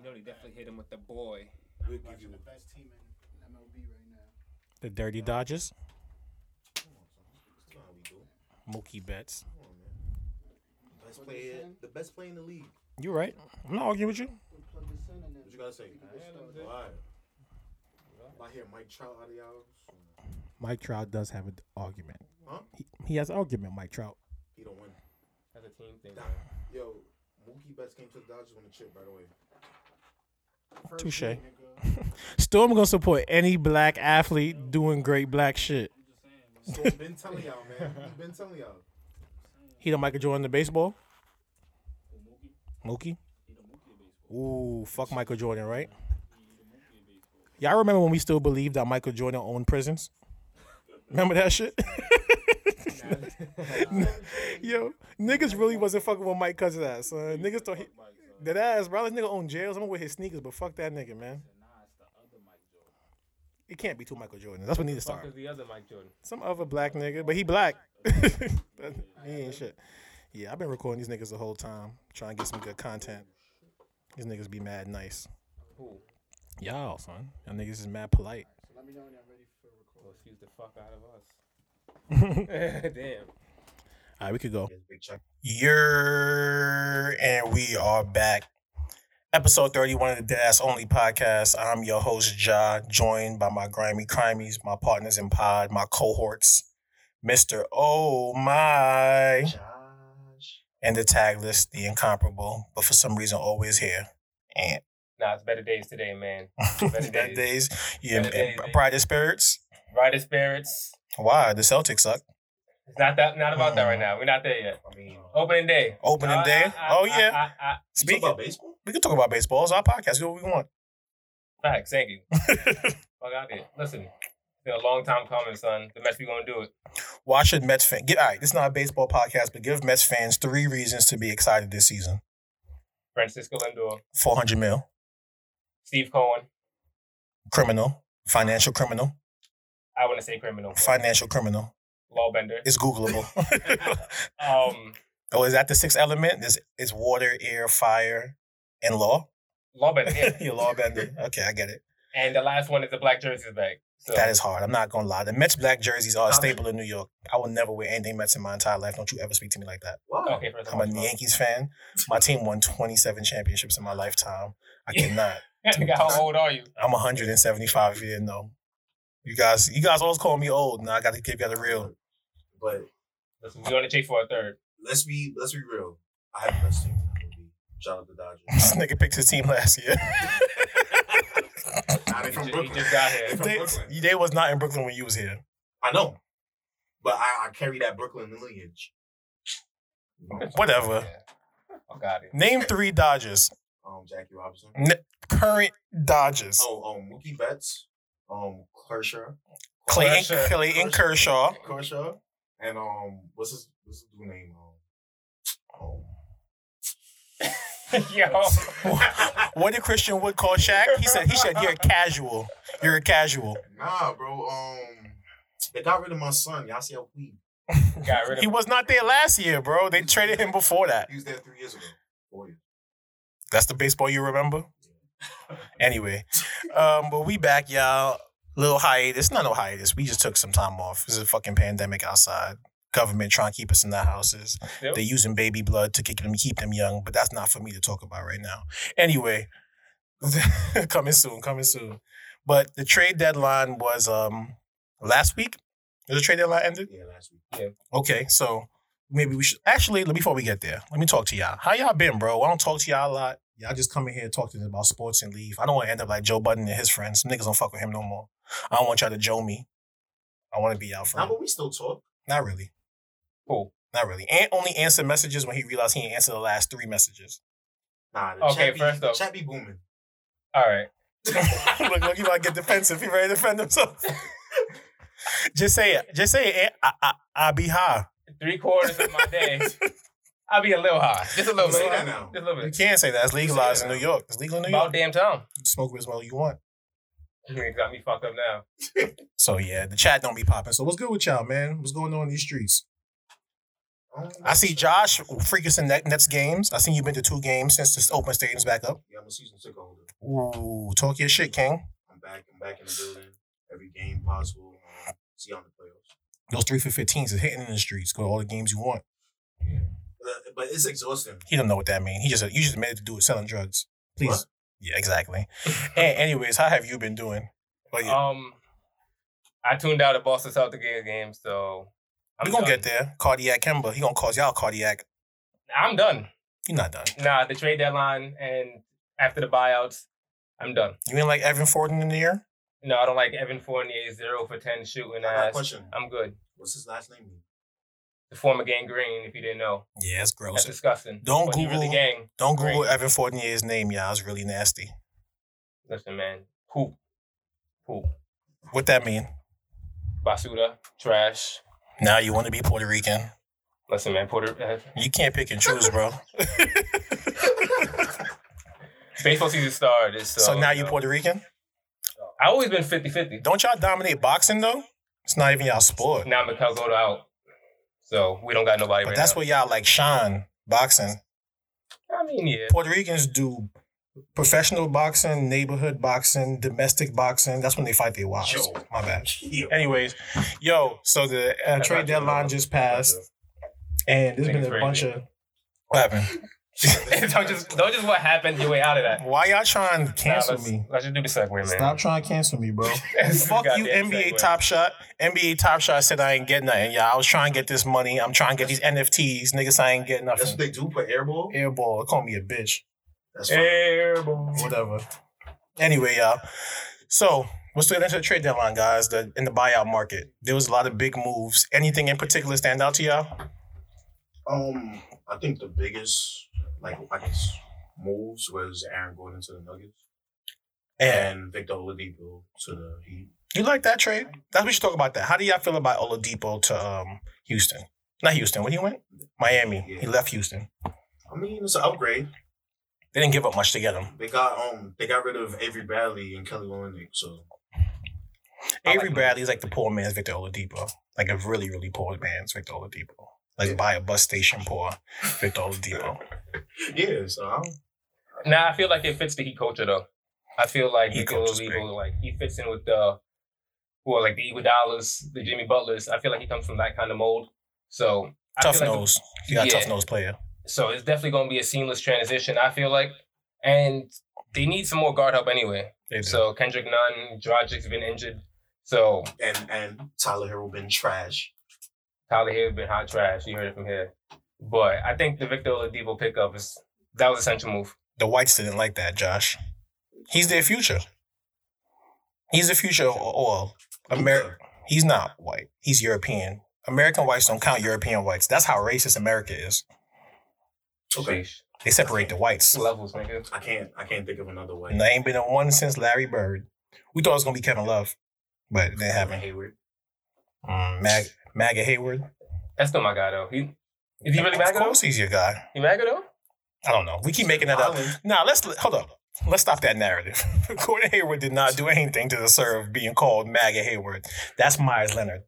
You know they definitely hit him with the boy. We'll give you the best team in MLB right now. The Dirty Dodgers. That's not how we. Mookie Betts. Come on, man. Best player, the best player in the league. You're right. I'm not arguing with you. We'll plug this in and then What you gotta say? we can get started. All right. If I hear Mike Trout out of y'all, Mike Trout does have an argument. huh? He, he has an argument, Mike Trout. He don't win. That's a team thing. Yo, Mookie Betts came to the Dodgers when the chip by the First Touche. year, nigga. Storm gonna support any black athlete doing great black shit. So been telling y'all, man. He been telling y'all. He the Michael Jordan of baseball. Mookie. Ooh, fuck Michael Jordan, right? Y'all remember when we still believed that Michael Jordan owned prisons? Remember that shit? Yo, niggas really wasn't fucking with Mike Cousins ass, son. Niggas thought he that ass, bro. This nigga own jails. I'm gonna wear his sneakers, but fuck that nigga, man. It can't be two Michael Jordans. That's what need to Fuck start. is the other Mike Jordan? Some other black nigga, but he black. He ain't shit. Yeah, I've been recording these niggas the whole time, trying to get some good content. These niggas be mad nice. Who? Y'all, son. Y'all niggas is mad polite. So let me know when y'all ready for record. Well, excuse the fuck out of us. Damn. All right, we could go. Yes, big check. You're and we are back. Episode 31 of the Dead Ass Only podcast. I'm your host, Ja, joined by my grimy crimies, my partners in pod, my cohorts, Mr. Oh My, Josh. and the tag list, the incomparable, but for some reason always here. And Nah, it's better days today, man. Better Bad days. days. Yeah, Better days, man. pride of spirits. Brighter spirits. Why? The Celtics suck. It's not that. Not about that right mm-hmm. now. We're not there yet. I mean, uh, Opening day. Opening Uh, day? I- I- Oh, I- yeah. I- I- you talk Speaking, about baseball? we can talk about baseball. It's our podcast. Do what we want. Facts. Thank you. Fuck out there. Listen, it's been a long time coming, son. The Mets be gonna do it. Why should Mets fans get all right? This is not a baseball podcast, but give Mets fans three reasons to be excited this season. Francisco Lindor, Four hundred mil, Steve Cohen. criminal, financial criminal, I want to say criminal. financial criminal. Lawbender. It's Googleable. Um, oh, is that the sixth element? Is it's water, air, fire, and law? Lawbender. Yeah. Your law bender. Okay, I get it. and the last one is the black jerseys bag. So That is hard. I'm not gonna lie. The Mets black jerseys are a staple in New York. I will never wear anything Mets in my entire life. Don't you ever speak to me like that. Wow. okay. First I'm all, a Yankees fan. My team won 27 championships in my lifetime. I cannot. How old are you? I'm 175 if you didn't know. You guys, you guys always call me old. Now I got to give you the real. But Listen, we on the chase for a third. let's be let's be real. I have the best team. in the league. Shout out to Dodgers. This nigga picked his team last year. Nah, they He from just, he just got here. They Brooklyn. they was not in Brooklyn when you was here. I know, but I, I carry that Brooklyn lineage. Whatever. Yeah. Fuck out here. Name three Dodgers. Um, Jackie Robinson. N- current Dodgers. Oh, um, Mookie Betts. Um, Kershaw. Clayton, Kershaw. Clayton Kershaw. Kershaw. And um, what's his what's his dude name? Um, Yo. What did Christian Wood call Shaq? He said he said you're a casual. You're a casual. nah, bro. Um, they got rid of my son. Y'all see how we Got rid of He was not there last year, bro. They traded him before that. he was there three years ago. Four years. That's the baseball you remember. Anyway, um, but we back, y'all. Little hiatus. Not no hiatus. We just took some time off. This is a fucking pandemic outside. Government trying to keep us in their houses. Still? They're using baby blood to keep them keep them young, but that's not for me to talk about right now. Anyway, coming soon, coming soon. But the trade deadline was um last week. Did the trade deadline ended? Yeah, last week. Yeah. Okay, so maybe we should actually before we get there, let me talk to y'all. How y'all been, bro? I don't talk to y'all a lot. Y'all just come in here and talk to me about sports and leave. I don't want to end up like Joe Budden and his friends. Some niggas don't fuck with him no more. I don't want y'all to Joe me. I want to be y'all Nah, but we still talk. Not really. Cool. Not really. And only answer messages when he realized he ain't answered the last three messages. Nah, the Okay, chat first the off- chat be booming. All right. look, look, he might get defensive. He ready to defend himself. just say it. Just say it. I, I, I be high. Three quarters of my day, I'll be a little high. Just a little Say bit. that now. Just a little You can't say that. It's legalized in. New York. It's legal in New About York. damn time. You smoke as well as you want. You got me fucked up now. So yeah, the chat don't be popping. So what's good with y'all, man? What's going on in these streets? I see Josh freaking some Net- Nets games. I seen you've been to two games since this open stadium's back up. Yeah, I'm a season ticket holder. Ooh, talk your shit, King. I'm back. I'm back in the building. Every game possible. Um, see you on the playoffs. Those three for 15s is hitting in the streets. Go to all the games you want. But, but it's exhausting. He don't know what that means. He just you just made it to do with selling drugs. Please. What? Yeah, exactly. and anyways, how have you been doing? Well, yeah, Um, I tuned out of Boston Celtics game, so I'm we gonna done. get there. Cardiac Kemba. He gonna cause y'all cardiac. I'm done. You're not done. Nah, the trade deadline and after the buyouts, I'm done. You ain't like Evan Fournier in the year? No, I don't like Evan Fournier zero for ten shooting I got a ass. question. I'm good. What's his last name? The former gang green, if you didn't know, Yeah, it's gross. that's disgusting. Don't but he really gang. Don't Google Green. Evan Fournier's name, y'all. It's really nasty. Listen, man, poop, poop, What that mean? basuda, trash. Now you want to be Puerto Rican? Listen, man, Puerto. Uh, You can't pick and choose, bro. baseball season started. So, so now you. Puerto Rican? I always been 50-50. Don't y'all dominate boxing though? It's not even y'all sport. Now Mikel go out, so we don't got nobody. But right that's now. where y'all like shine boxing. I mean, yeah. Puerto Ricans do professional boxing, neighborhood boxing, domestic boxing. That's when they fight their wives. Yo. My bad. Yeah. Anyways, yo, so the uh, trade deadline just passed, and there's been a bunch of what happened? don't just don't just what happened your way out of that. Why y'all trying to cancel Nah, let's, me? Let's just do the segue, man. Stop trying to cancel me, bro. Fuck you, NBA segue. Top Shot. NBA Top Shot said I ain't getting nothing. Yeah, I was trying to get this money. I'm trying to get these NFTs. Niggas, I ain't getting nothing. That's what they do for airball. Airball, call me a bitch. That's fine. Airball. Whatever. Anyway, y'all. So let's get into the trade deadline, guys. The in the buyout market, there was a lot of big moves. Anything in particular stand out to y'all? Um, I think the biggest like I guess moves was Aaron Gordon to the Nuggets And Victor Oladipo to the Heat. you like that trade? That's we should talk about that. How do y'all feel about Oladipo to um Houston? Not Houston. Where he went? Miami. He left Houston. I mean, it's an upgrade. They didn't give up much to get him. They got um they got rid of Avery Bradley and Kelly Olynyk, so Avery like Bradley is like the poor man's Victor Oladipo. Like a really, really poor man's Victor Oladipo. Like Yeah. buy a bus station poor Victor Oladipo. yeah. So I don't, Nah, I feel like it fits the Heat culture though. I feel like Heat Victor culture's Oladipo, like he fits in with the, well, like the Iguodala's, the Jimmy Butlers. I feel like he comes from that kind of mold. So Tough feel like the- nose. He got a tough nose player. so it's definitely going to be a seamless transition. I feel like, and they need some more guard help anyway. So Kendrick Nunn, Dragic's been injured. So and and Tyler Herro been trash. Tyler Hill been hot trash. You heard it from here. But I think the Victor Oladipo pickup is that was essential move. the whites didn't like that, Josh. He's their future. He's the future of oil. America. He's not white. He's European. American whites don't count European whites. That's how racist America is. Okay. Sheesh. They separate the whites. Levels, nigga. I can't I can't think of another way. And there ain't been a one since Larry Bird. We thought it was gonna be Kevin Love, but it didn't Gordon happen. Hayward. Mm, Mag Maga Hayward. That's still my guy though. He is he really Of MAGA though? course, he's your guy. He MAGA though? I don't know. We keep making that up. Now let's hold up. Let's stop that narrative. Gordon Hayward did not do anything to deserve being called MAGA Hayward. That's Meyers Leonard.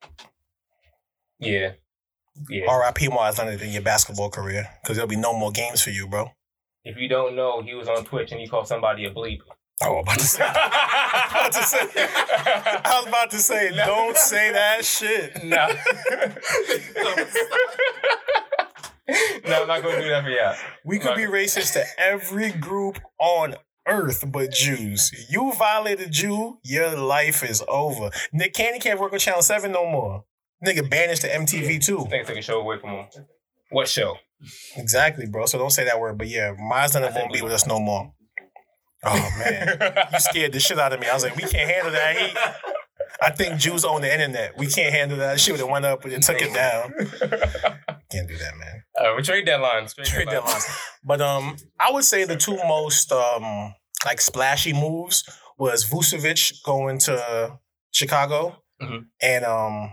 Yeah. Yeah. R.I.P. Meyers Leonard in your basketball career, because there'll be no more games for you, bro. If you don't know, he was on Twitch and he called somebody a bleep. Oh, about to say. I was about to say. I was about to say. No. Don't say that shit. no. no, I'm not gonna do that for y'all. We could be racist to every group on earth but Jews. You violate a Jew, your life is over. Nick Cannon can't work on Channel 7 no more. Nigga banished to MTV too. Nigga took a show away from him. What show? Exactly, bro. So don't say that word. But yeah, I said won't be with us no more. Oh man. You scared the shit out of me. I was like, we can't handle that heat. I think Jews own the internet. We can't handle that. Shit would have went up and it took it down. Can't do that, man. Uh, we trade deadlines. Trade, Trade deadlines. deadlines. But um, I would say the two most um like splashy moves was Vucevic going to Chicago Mhm. and um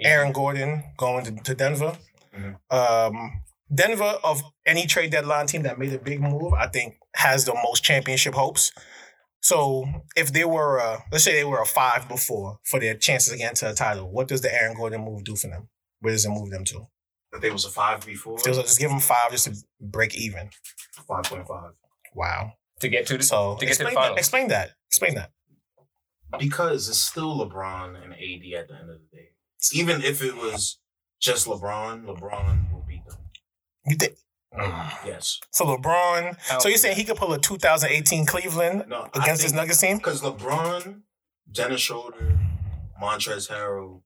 Aaron Gordon going to, to Denver. Mhm. Um, Denver of any trade deadline team that made a big move, I think has the most championship hopes. So if they were, uh, let's say they were a five before for their chances against a title, what does the Aaron Gordon move do for them? Where does it move them to? That they was a five before. It was just give them five just to break even. Five point five. Wow. to get to the So to get to the explain, finals. that, explain that. Explain that. Because it's still LeBron and AD at the end of the day. Even if it was just LeBron, LeBron will beat them. You think? Yes. So LeBron. How- So oh, you're saying he could pull a 2018 Cleveland No. against his Nuggets team? Because LeBron, Dennis Schroeder, Montrezl Harrell,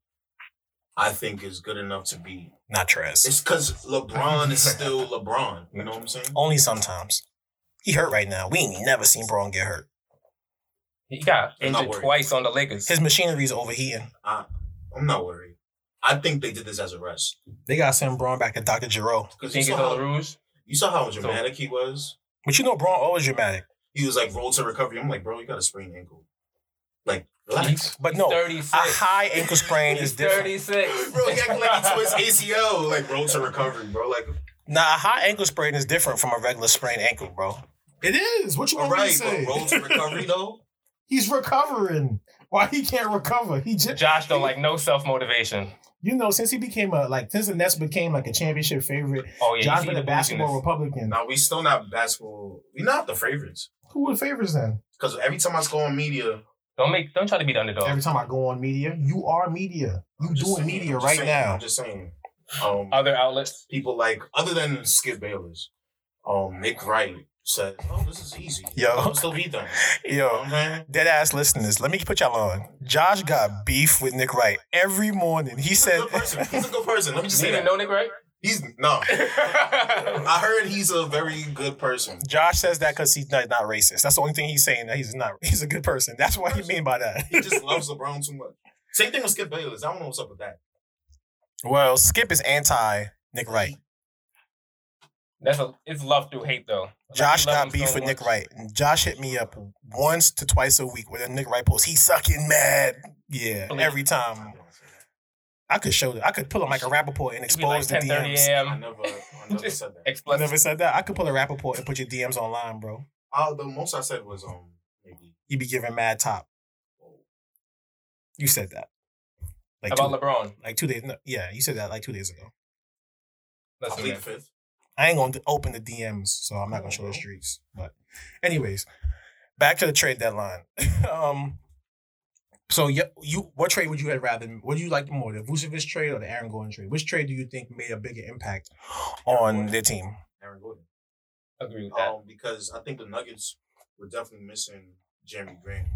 I think is good enough to beat. Not Trez. It's because LeBron is still LeBron. You know what I'm saying? Only sometimes. He hurt right now. We ain't never seen Bron get hurt. he got injured twice on the Lakers. His machinery is overheating. I, I'm not worried. I think they did this as a rest. They got to send Bron back to Dr. Giroux. Because you think it's saw all how Rouge. you saw how dramatic he was. But you know Bron always dramatic. He was like roll to recovery. I'm like, bro, you got a sprained ankle. Like, relax. But no, a 36. high ankle sprain is He's different. 36. bro, he acting like he tore his ACL. Like roll to recovery, bro. Like, Nah, a high ankle sprain is different from a regular sprained ankle, bro. It is. What you all want me right, to but say? roll to recovery though. He's recovering. Why he can't recover? He just, Josh don't like no self motivation. You know, since he became a like since the Nets became like a championship favorite, Oh yeah, Josh you see been the a basketball. Republican. Now we still not basketball. We not the favorites. Who would favors then? Because every time I go on media, Don't make, don't try to be the underdog. Every time I go on media, you are media. You doing saying, media I'm right saying, now. I'm just saying. Um, Other outlets. people like other than Skip Bayless, um, Nick Wright said, "Oh, this is easy. Yo. I'll still beat them." You know Yo, what dead ass listeners, let me put y'all on. Josh got beef with Nick Wright every morning. He He's a said, good person. He's a good person. Let me just You say didn't that. know Nick, Wright. He's no. I heard he's a very good person. Josh says that because he's not, not racist. That's the only thing he's saying that he's not. He's a good person. That's what he mean by that. He just loves LeBron too much. Same thing with Skip Bayless. I don't know what's up with that. well, Skip is anti Nick Wright. That's a it's love through hate though. Like, Josh you got beef with Nick. Wright. Josh hit me up once to twice a week with a Nick Wright post. He's sucking mad. Yeah, Believe- every time. I could show that. I could pull up like a Rapaport and It'd be like expose the 10:30 DMs. I never, I never said that. I Explicit. never said that. I could pull a Rapaport and put your DMs online, bro. Uh, the most I said was um maybe You be giving mad top. You said that. Like about two, LeBron. like two days. No, yeah, you said that like two days ago. I'll Listen, plead the fifth. I ain't gonna open the DMs, so I'm not gonna show the streets. But, anyways, back to the trade deadline. um, so you, you, what trade would you have rather? What do you like more, the Vucevic trade or the Aaron Gordon trade? Which trade do you think made a bigger impact on their team? Aaron Gordon. Agree with that. Um, because I think the Nuggets were definitely missing Jerami Grant.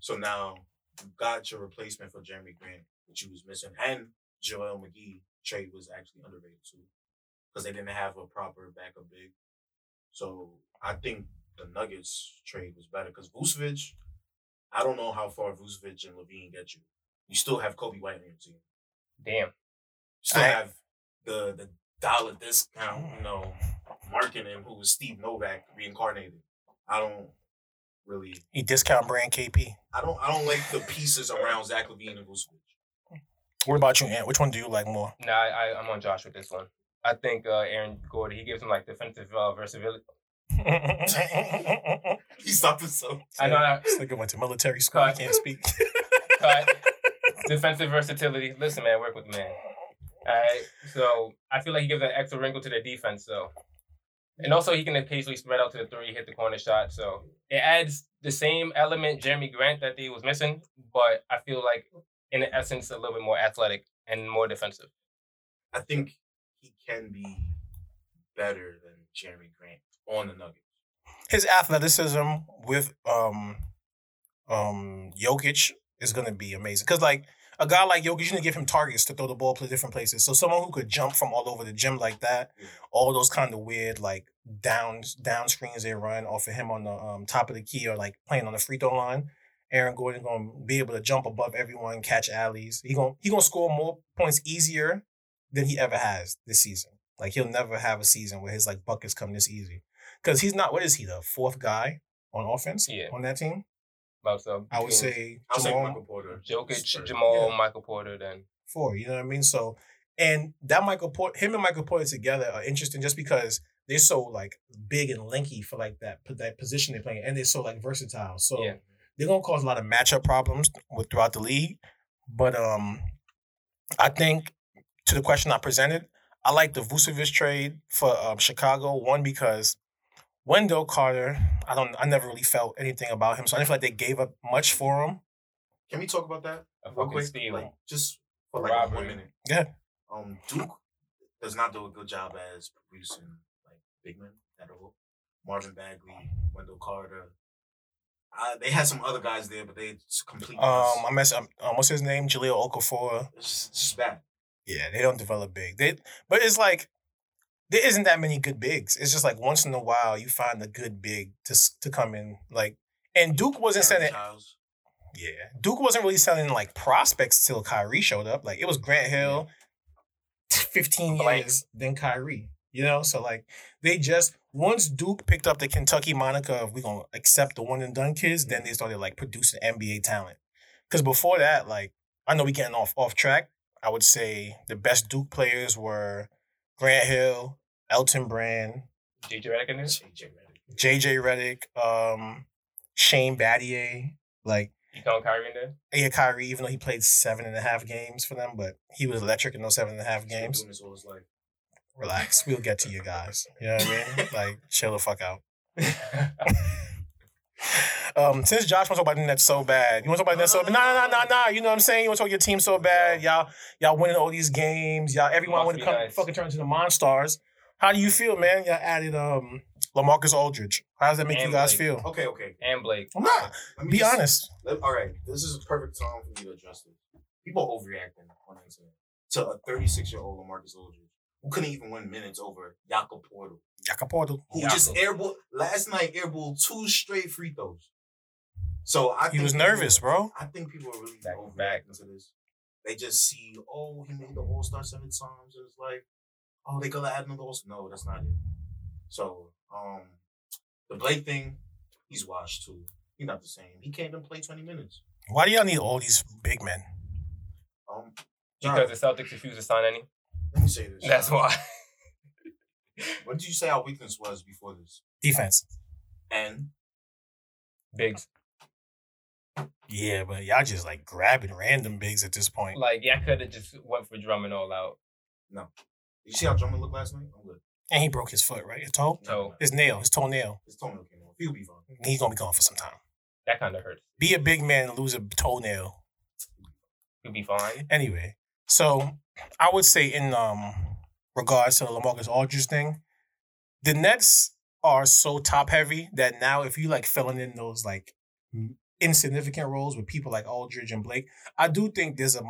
So now you got your replacement for Jerami Grant, which you was missing, and JaVale McGee trade was actually underrated too, because they didn't have a proper backup big. So I think the Nuggets trade was better because Vucevic. I don't know how far Vucevic and LaVine get you. You still have Coby White on your team. Damn. You still I- have the the dollar discount, you know, marketing who was Steve Novak reincarnated. I don't really He discount brand KP. I don't I don't like the pieces around Zach LaVine and Vucevic. What about you, Ant? Which one do you like more? Nah, I, I, I'm on Josh with this one. I think uh, Aaron Gordon, he gives him like defensive uh, versatility. He stopped himself. I know that. This nigga went to military school. He can't speak. Cut. defensive versatility. Listen, man, work with man. All right. So I feel like he gives an extra wrinkle to their defense. So, and also he can occasionally spread out to the three, hit the corner shot. So it adds the same element Jerami Grant that he was missing, but I feel like in essence a little bit more athletic and more defensive. I think he can be better than Jerami Grant on the Nuggets. His athleticism with um um Jokic is gonna be amazing. Cause like a guy like Jokic, you need to give him targets to throw the ball to different places. So someone who could jump from all over the gym like that, all those kind of weird like down down screens they run off of him on the um, top of the key or like playing on the free throw line. Aaron Gordon gonna be able to jump above everyone, catch alleys. He gonna he gonna score more points easier than he ever has this season. Like he'll never have a season where his like buckets come this easy. Cause he's not what is he, the fourth guy on offense Yeah. on that team? About so I would say I'll say Michael Porter. Jokic, Third. Jamal, Yeah. Michael Porter, then four. You know what I mean? So, and that Michael Porter, him and Michael Porter together are interesting just because they're so like big and lanky for like that that position they're playing, and they're so like versatile. So Yeah. they're gonna cause a lot of matchup problems with throughout the league. But um, I think to the question I presented, I like the Vucevic trade for um, Chicago. One because Wendell Carter, I don't, I never really felt anything about him, so I didn't feel like they gave up much for him. Can we talk about that A real quick? steal. Like just for like Robbery. one minute. Yeah. Um, Duke does not do a good job as producing like big men at all. Marvin Bagley, Wendell Carter. Uh, they had some other guys there, but they just completely. Um, I mess um, um, what's his name? Jahlil Okafor. it's just, it's just bad. Yeah, they don't develop big. They, but it's like there isn't that many good bigs. It's just like once in a while you find a good big to to come in. Like, and Duke wasn't sending. Childs. Yeah, Duke wasn't really selling like prospects till Kyrie showed up. Like it was Grant Hill, fifteen years, then Kyrie. You know, so like they just once Duke picked up the Kentucky moniker of we gonna accept the one and done kids, then they started like producing NBA talent. Because before that, like I know we getting off off track. I would say the best Duke players were Grant Hill, Elton Brand, JJ Redick. JJ Redick. JJ Redick, um, Shane Battier. Like You count Kyrie in there? yeah, Kyrie, even though he played seven and a half games for them, but he was electric in those seven and a half He's been games. doing this all his life. Relax. We'll get to you guys. You know what I mean? Like, chill the fuck out. Um, since Josh wants to talk about the Nets so bad, you want to talk about the Nets so bad? Nah, nah, nah, nah, nah. You know what I'm saying? You want to talk about your team so bad? Y'all, y'all winning all these games. Y'all, everyone Must want to come nice. fucking turn into the Monstars. How do you feel, man? Y'all added um LaMarcus Aldridge. How does that make you guys Blake. feel? Okay, okay. and Blake. I'm not. Let me Be just- honest. Let- all right, this is a perfect time for me to address this. People overreacting on the internet to a 36 year old LaMarcus Aldridge who couldn't even win minutes over Jakob Portal, Jacoporto. who Jakob. just airball last night airballed two straight free throws. So I He think was people- nervous, bro. I think people are really Back to back. to this. They just see, oh, he made the All Star seven times, and it's like, oh, they gotta add another All Star. No, that's not it. So, um, the Blake thing, he's washed too. He's not the same. He can't even play 20 minutes. Why do y'all need all these big men? Um, John, Because the Celtics refused to sign any. Let me say this. That's why. What did you say our weakness was before this? Defense. And Bigs. Yeah, but y'all just like grabbing random bigs at this point. Like, yeah, I could have just went for Drummond all out. did you see how Drummond looked last night? I'm good. And he broke his foot, right? His toe? Toe. His nail, his toenail. His toenail came off. He'll be fine. He's gonna be gone for some time. That kind of hurts. Be a big man and lose a toenail. He'll be fine. Anyway, so I would say in um regards to the LaMarcus Aldridge thing, the Nets are so top heavy that now if you like filling in those like insignificant roles with people like Aldridge and Blake, I do think there's a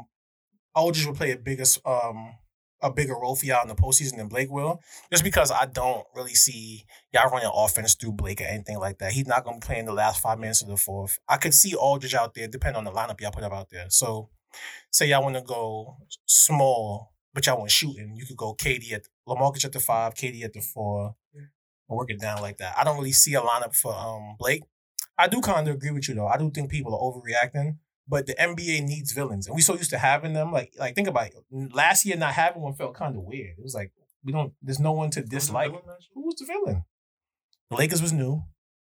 Aldridge will play a bigger um a bigger role for y'all in the postseason than Blake will. Just because I don't really see y'all running offense through Blake or anything like that. He's not gonna be playing the last five minutes of the fourth. I could see Aldridge out there, depending on the lineup y'all put up out there. So say y'all want to go small, but y'all want shooting, you could go KD at LaMarcus at the five, KD at the four, and work it down like that. I don't really see a lineup for um Blake. I do kind of agree with you though. I do think people are overreacting, but the NBA needs villains, and we so used to having them. Like, like think about it. Last year, not having one felt kind of weird. It was like we don't. There's no one to dislike. Who was the villain? The Lakers was new.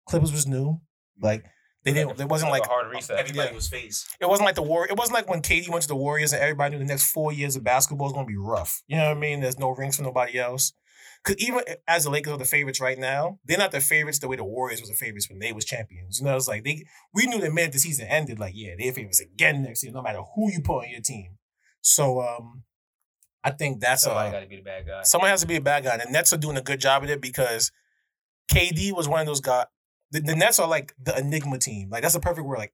Clippers was new. Like they didn't. There wasn't like hard reset. Everybody Yeah. was face. it wasn't like the war. It wasn't like when KD went to the Warriors and everybody knew the next four years of basketball is going to be rough. You know what I mean? There's no rings for nobody else. Because even as the Lakers are the favorites right now, they're not the favorites the way the Warriors was the favorites when they was champions. You know, it's like they we knew the minute the season ended, like yeah, they're favorites again next year, no matter who you put on your team. So um, I think that's Somebody uh, got to be the bad guy. Someone has to be a bad guy. And the Nets are doing a good job of it because KD was one of those guys. The, the Nets are like the enigma team. Like that's a perfect word. Like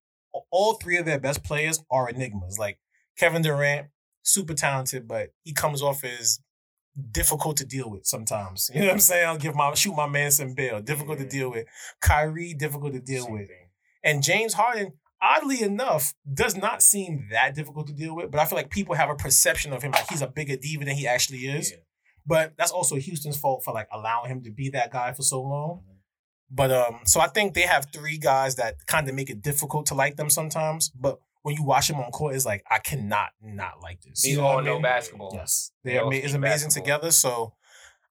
all three of their best players are enigmas. Like Kevin Durant, super talented, but he comes off as difficult to deal with sometimes. You know what I'm saying? I'll give my shoot my man some bail. Difficult to deal with. Kyrie, difficult to deal Same with. thing. And James Harden, oddly enough, does not seem that difficult to deal with. But I feel like people have a perception of him like he's a bigger diva than he actually is. Yeah. But that's also Houston's fault for like allowing him to be that guy for so long. Mhm. But um, so I think they have three guys that kind of make it difficult to like them sometimes. But when you watch them on court, it's like I cannot not like this. They You know what all I know mean? basketball. Yes, They they are ama- it's amazing basketball. together. So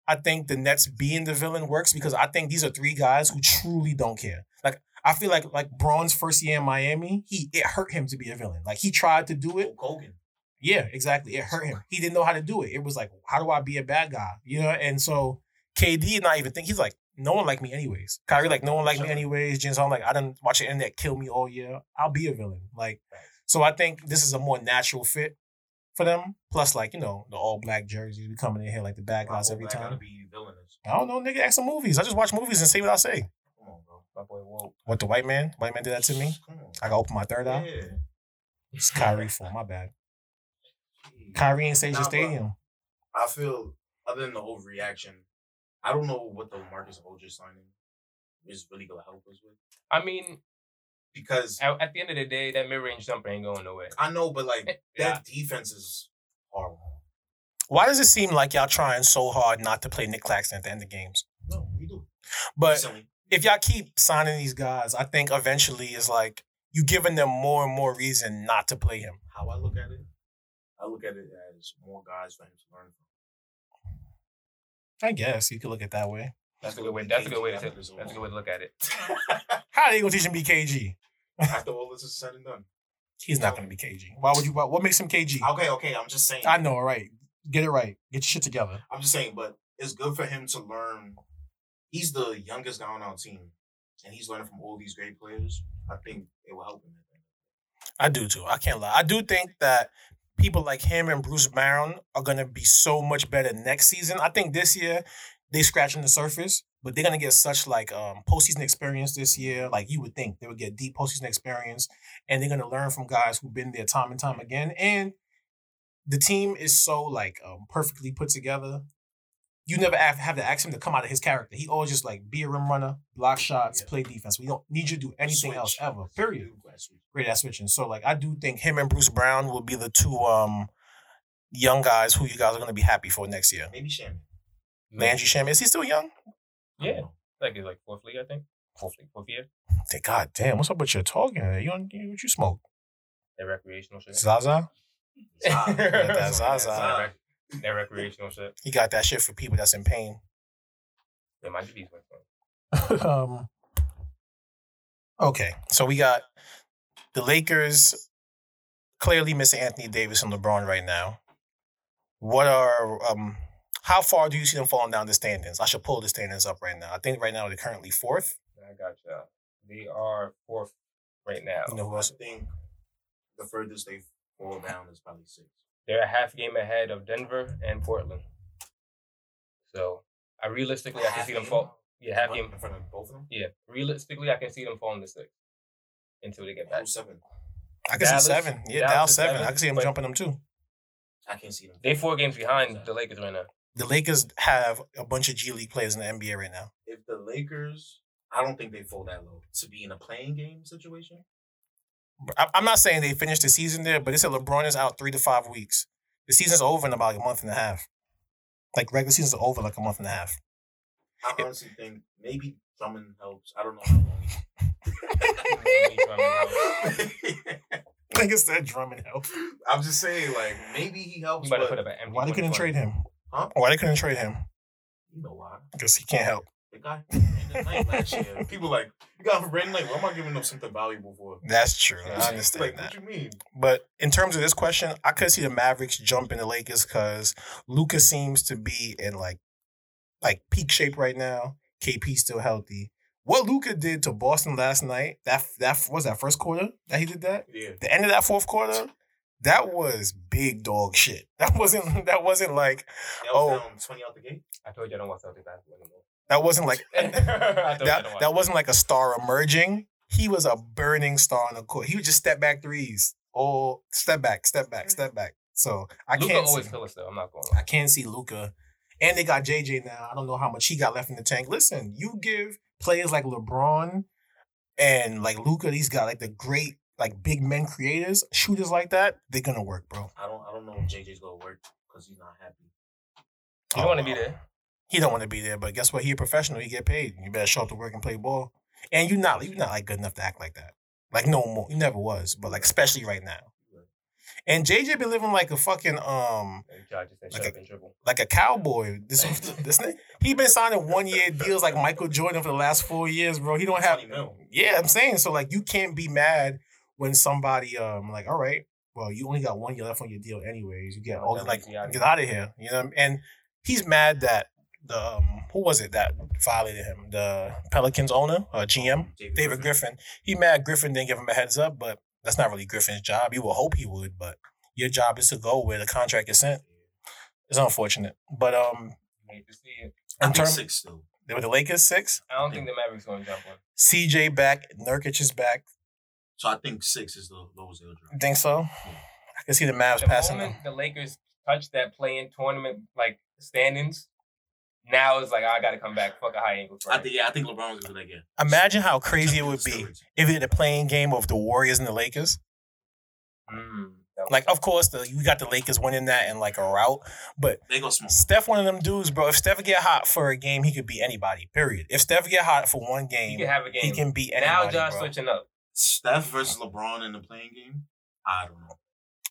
I think the Nets being the villain works because I think these are three guys who truly don't care. Like I feel like like Bron's first year in Miami, he it hurt him to be a villain. Like he tried to do it. Hogan. Yeah, exactly. It hurt him. He didn't know how to do it. It was like, how do I be a bad guy? You know, and so KD not even think he's like, no one like me anyways. Kyrie like, no one like me anyways. James Harden like, I didn't watch the internet kill me all year. I'll be a villain. Like, so I think this is a more natural fit for them. Plus, like you know, the all black jerseys be coming in here like the bad guys every time. I don't know, nigga. Act some movies. I just watch movies and say what I say. Come on, bro. My boy Whoa. What the white man? White man did that to me. I gotta open my third eye. Yeah. It's Kyrie fault. My bad. Kyrie ain't Sage Nah, Stadium. I feel other than the overreaction, I don't know what the Marcus Aldridge signing is really gonna help us with I mean, because at, at the end of the day, that mid range jumper ain't going nowhere. I know, but like Yeah. that defense is horrible. Why does it seem like y'all trying so hard not to play Nic Claxton at the end of games? No, we do. But Recently, if y'all keep signing these guys, I think eventually it's like you giving them more and more reason not to play him. how I look at it, I look at it as more guys for him to learn from. I guess you could look at it that way. That's a good way. That's a good way to. That's a good way to look at it. How are they gonna teach him BKG? After all this is said and done. He's not gonna be KG. Why would you? What, what makes him KG? Okay, okay. I'm just saying. I know, all right. Get it right. Get your shit together. I'm just saying, but it's good for him to learn. He's the youngest guy on our team, and he's learning from all these great players. I think it will help him. I do too. I can't lie. I do think that people like him and Bruce Brown are gonna be so much better next season. I think this year they scratching the surface, but they're gonna get such like um postseason experience this year. Like you would think they would get deep postseason experience, and they're gonna learn from guys who've been there time and time again. And the team is so like um, perfectly put together. You never have, have to ask him to come out of his character. He always just like be a rim runner, block shots, Yeah. play defense. We don't need you to do anything Switch. else ever. Period great at switching. So like I do think him and Bruce Brown will be the two um young guys who you guys are gonna be happy for next year. Maybe Shannon. Landry Sham, is he still young? Yeah, like like fourth league, I think. Fourth league, fourth year. Say, God damn, what's up with your talking? You on you, what you smoke? That recreational shit. Zaza? That Zaza. Zah. That, recreational shit. He got that shit for people that's in pain. Yeah, my DB's went um Okay. So we got the Lakers clearly missing Anthony Davis and LeBron right now. What are um how far do you see them falling down the standings? I should pull the standings up right now. I think right now they're currently fourth. I got you. They are fourth right now. You know who I think the furthest they fall down is probably six. They're a half game ahead of Denver and Portland. So I realistically I can Half see them fall. Yeah, half What, game. in front of both of them. Yeah, realistically I can see them falling to six until they get back. Who's seven? I can Dallas- see seven. Yeah, Dallas Dallas seven. seven, I can see them but- jumping them too. I can't see them. They four games behind the Lakers right now. The Lakers have a bunch of G League players in the NBA right now. If the Lakers, I don't think they fall that low to be in a play-in game situation. I- I'm not saying they finished the season there, but they said LeBron is out three to five weeks. The season's over in about a month and a half. Like regular season's over like a month and a half. I honestly think maybe Drummond helps. I don't know how long. Maybe Drummond he- Nigga said Drummond helps. I'm just saying, like maybe he helps. But put up an. Why they couldn't trade him? Huh? Why they couldn't trade him? you know why? Because he can't help. The guy for Brandon Knight last year. People like you got him for Brandon Knight. What am I giving him something valuable for? That's true. I understand like, that. What you mean? But in terms of this question, I could see the Mavericks jumping the Lakers because Luka seems to be in like like peak shape right now. KP still healthy. What Luka did to Boston last night, that that was that first quarter that he did that. Yeah. The end of that fourth quarter, that was big dog shit. That wasn't that wasn't like That was Oh. down twenty out the gate. I told you I don't want Celtics basketball anymore. That wasn't like I told you I that that wasn't like a star emerging. He was a burning star on the court. He would just step back threes. Oh, step back, step back, step back. So I Luka can't always see, kill us though. I'm not going. I can't see Luka. And they got JJ now. I don't know how much he got left in the tank. Listen, you give players like LeBron and like Luka, these guys like the great like big men creators, shooters like that, they're gonna work, bro. I don't. I don't know if JJ's gonna work because he's not happy. You don't want to be there. He don't want to be there, but guess what? He a professional. He get paid. You better show up to work and play ball. And you not you not like good enough to act like that. Like no more. You never was, but like especially right now. And JJ been living like a fucking um And Josh just said Like a- up and dribble. like a cowboy. This this he been signing one year deals like Michael Jordan for the last four years, bro. He don't have yeah. I'm saying so like you can't be mad when somebody um like all right well, you only got one year left on your deal, anyways. You get all like means he outta get out of here. You know, and he's mad that the um, who was it that violated him? The Pelicans owner, uh, GM, David Griffin. He mad Griffin didn't give him a heads up, but that's not really Griffin's job. You would hope he would, but your job is to go where the contract is sent. It's unfortunate, but um, Hate to see it. I in terms six still. with the Lakers six, I don't think the Mavericks going to jump on. CJ back, Nurkic is back. So I think six is the lowest they'll drop. Think so? I can see the Mavs The passing them. the Lakers touch that play-in tournament like standings, now it's like I got to come back. Fuck a high ankle I think yeah, I think LeBron was gonna be like yeah. Imagine how crazy it would be if it had a play-in game of the Warriors and the Lakers. Mm, Like, of course, the you got the Lakers winning that in like a route, but They go small. Steph, one of them dudes, bro. If Steph get hot for a game, he could beat anybody. Period. If Steph get hot for one you game, can have a he game. can beat now anybody. Josh bro. switching up. Steph versus LeBron in the play-in game. I don't know.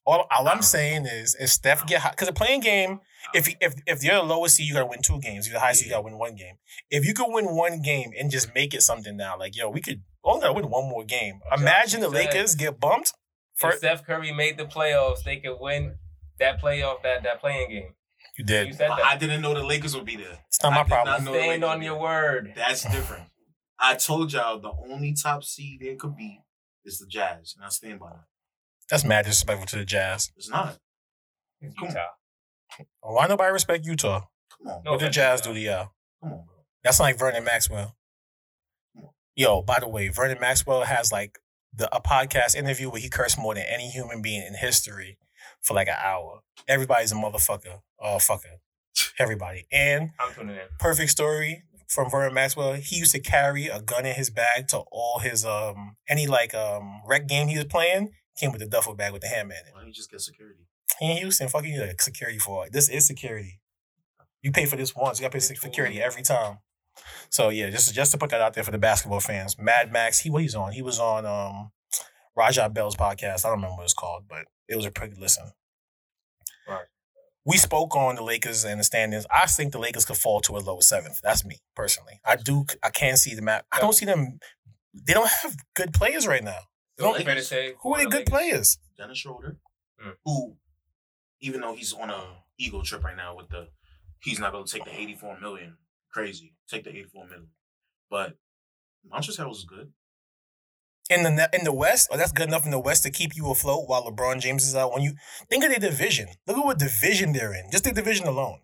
All, all I'm saying is, if Steph get hot, because the play-in game, if you- if if you're the lowest seed, you gotta win two games. If you're the highest seed, you gotta win one game. If you could win one game and just make it something now, like yo, we could only gotta win one more game. Josh, Imagine the said- Lakers get bumped. If First, Steph Curry made the playoffs, they could win that playoff that that play-in game. you did. You did. said that. I didn't know the Lakers would be there. It's not I my did problem. not know the Stand Lakers on your word. That's different. I told y'all the only top seed they could beat is the Jazz, and I stand by that. That's mad disrespectful to the Jazz. It's not. It's Come on. Utah. Why nobody respect Utah? Come on, No what the offense, Jazz do to y'all? come on, bro. That's like Vernon Maxwell. Yo, by the way, Vernon Maxwell has like the a podcast interview where he cursed more than any human being in history for like an hour. Everybody's a motherfucker. Oh fucker. Everybody. And I'm tuning in. perfect story from Vernon Maxwell. He used to carry a gun in his bag to all his um any like um rec game he was playing. Came with a duffel bag with the hammer in it. Why don't you just get security? In Houston, fuck you like security for it. This is security. You pay for this once, you gotta pay Yeah, security every time. So yeah, just just to put that out there for the basketball fans. Mad Max, he what he's on? He was on um Raja Bell's podcast. I don't remember what it's called, but it was a pretty listen. Right. We spoke on the Lakers and the standings. I think the Lakers could fall to a lower seventh. That's me personally. I do. I can see the map. I don't see them. They don't have good players right now. The it's fair to Lakers- Who are they the good Lakers- players? Dennis Schroeder, Hmm. who, even though he's on a ego trip right now with the, he's not going to take the 84 million. Crazy. Take the 84 million. But Montrezl is good. in the in the West, oh, that's good enough in the West to keep you afloat while LeBron James is out. When you think of their division, look at what division they're in. Just the division alone: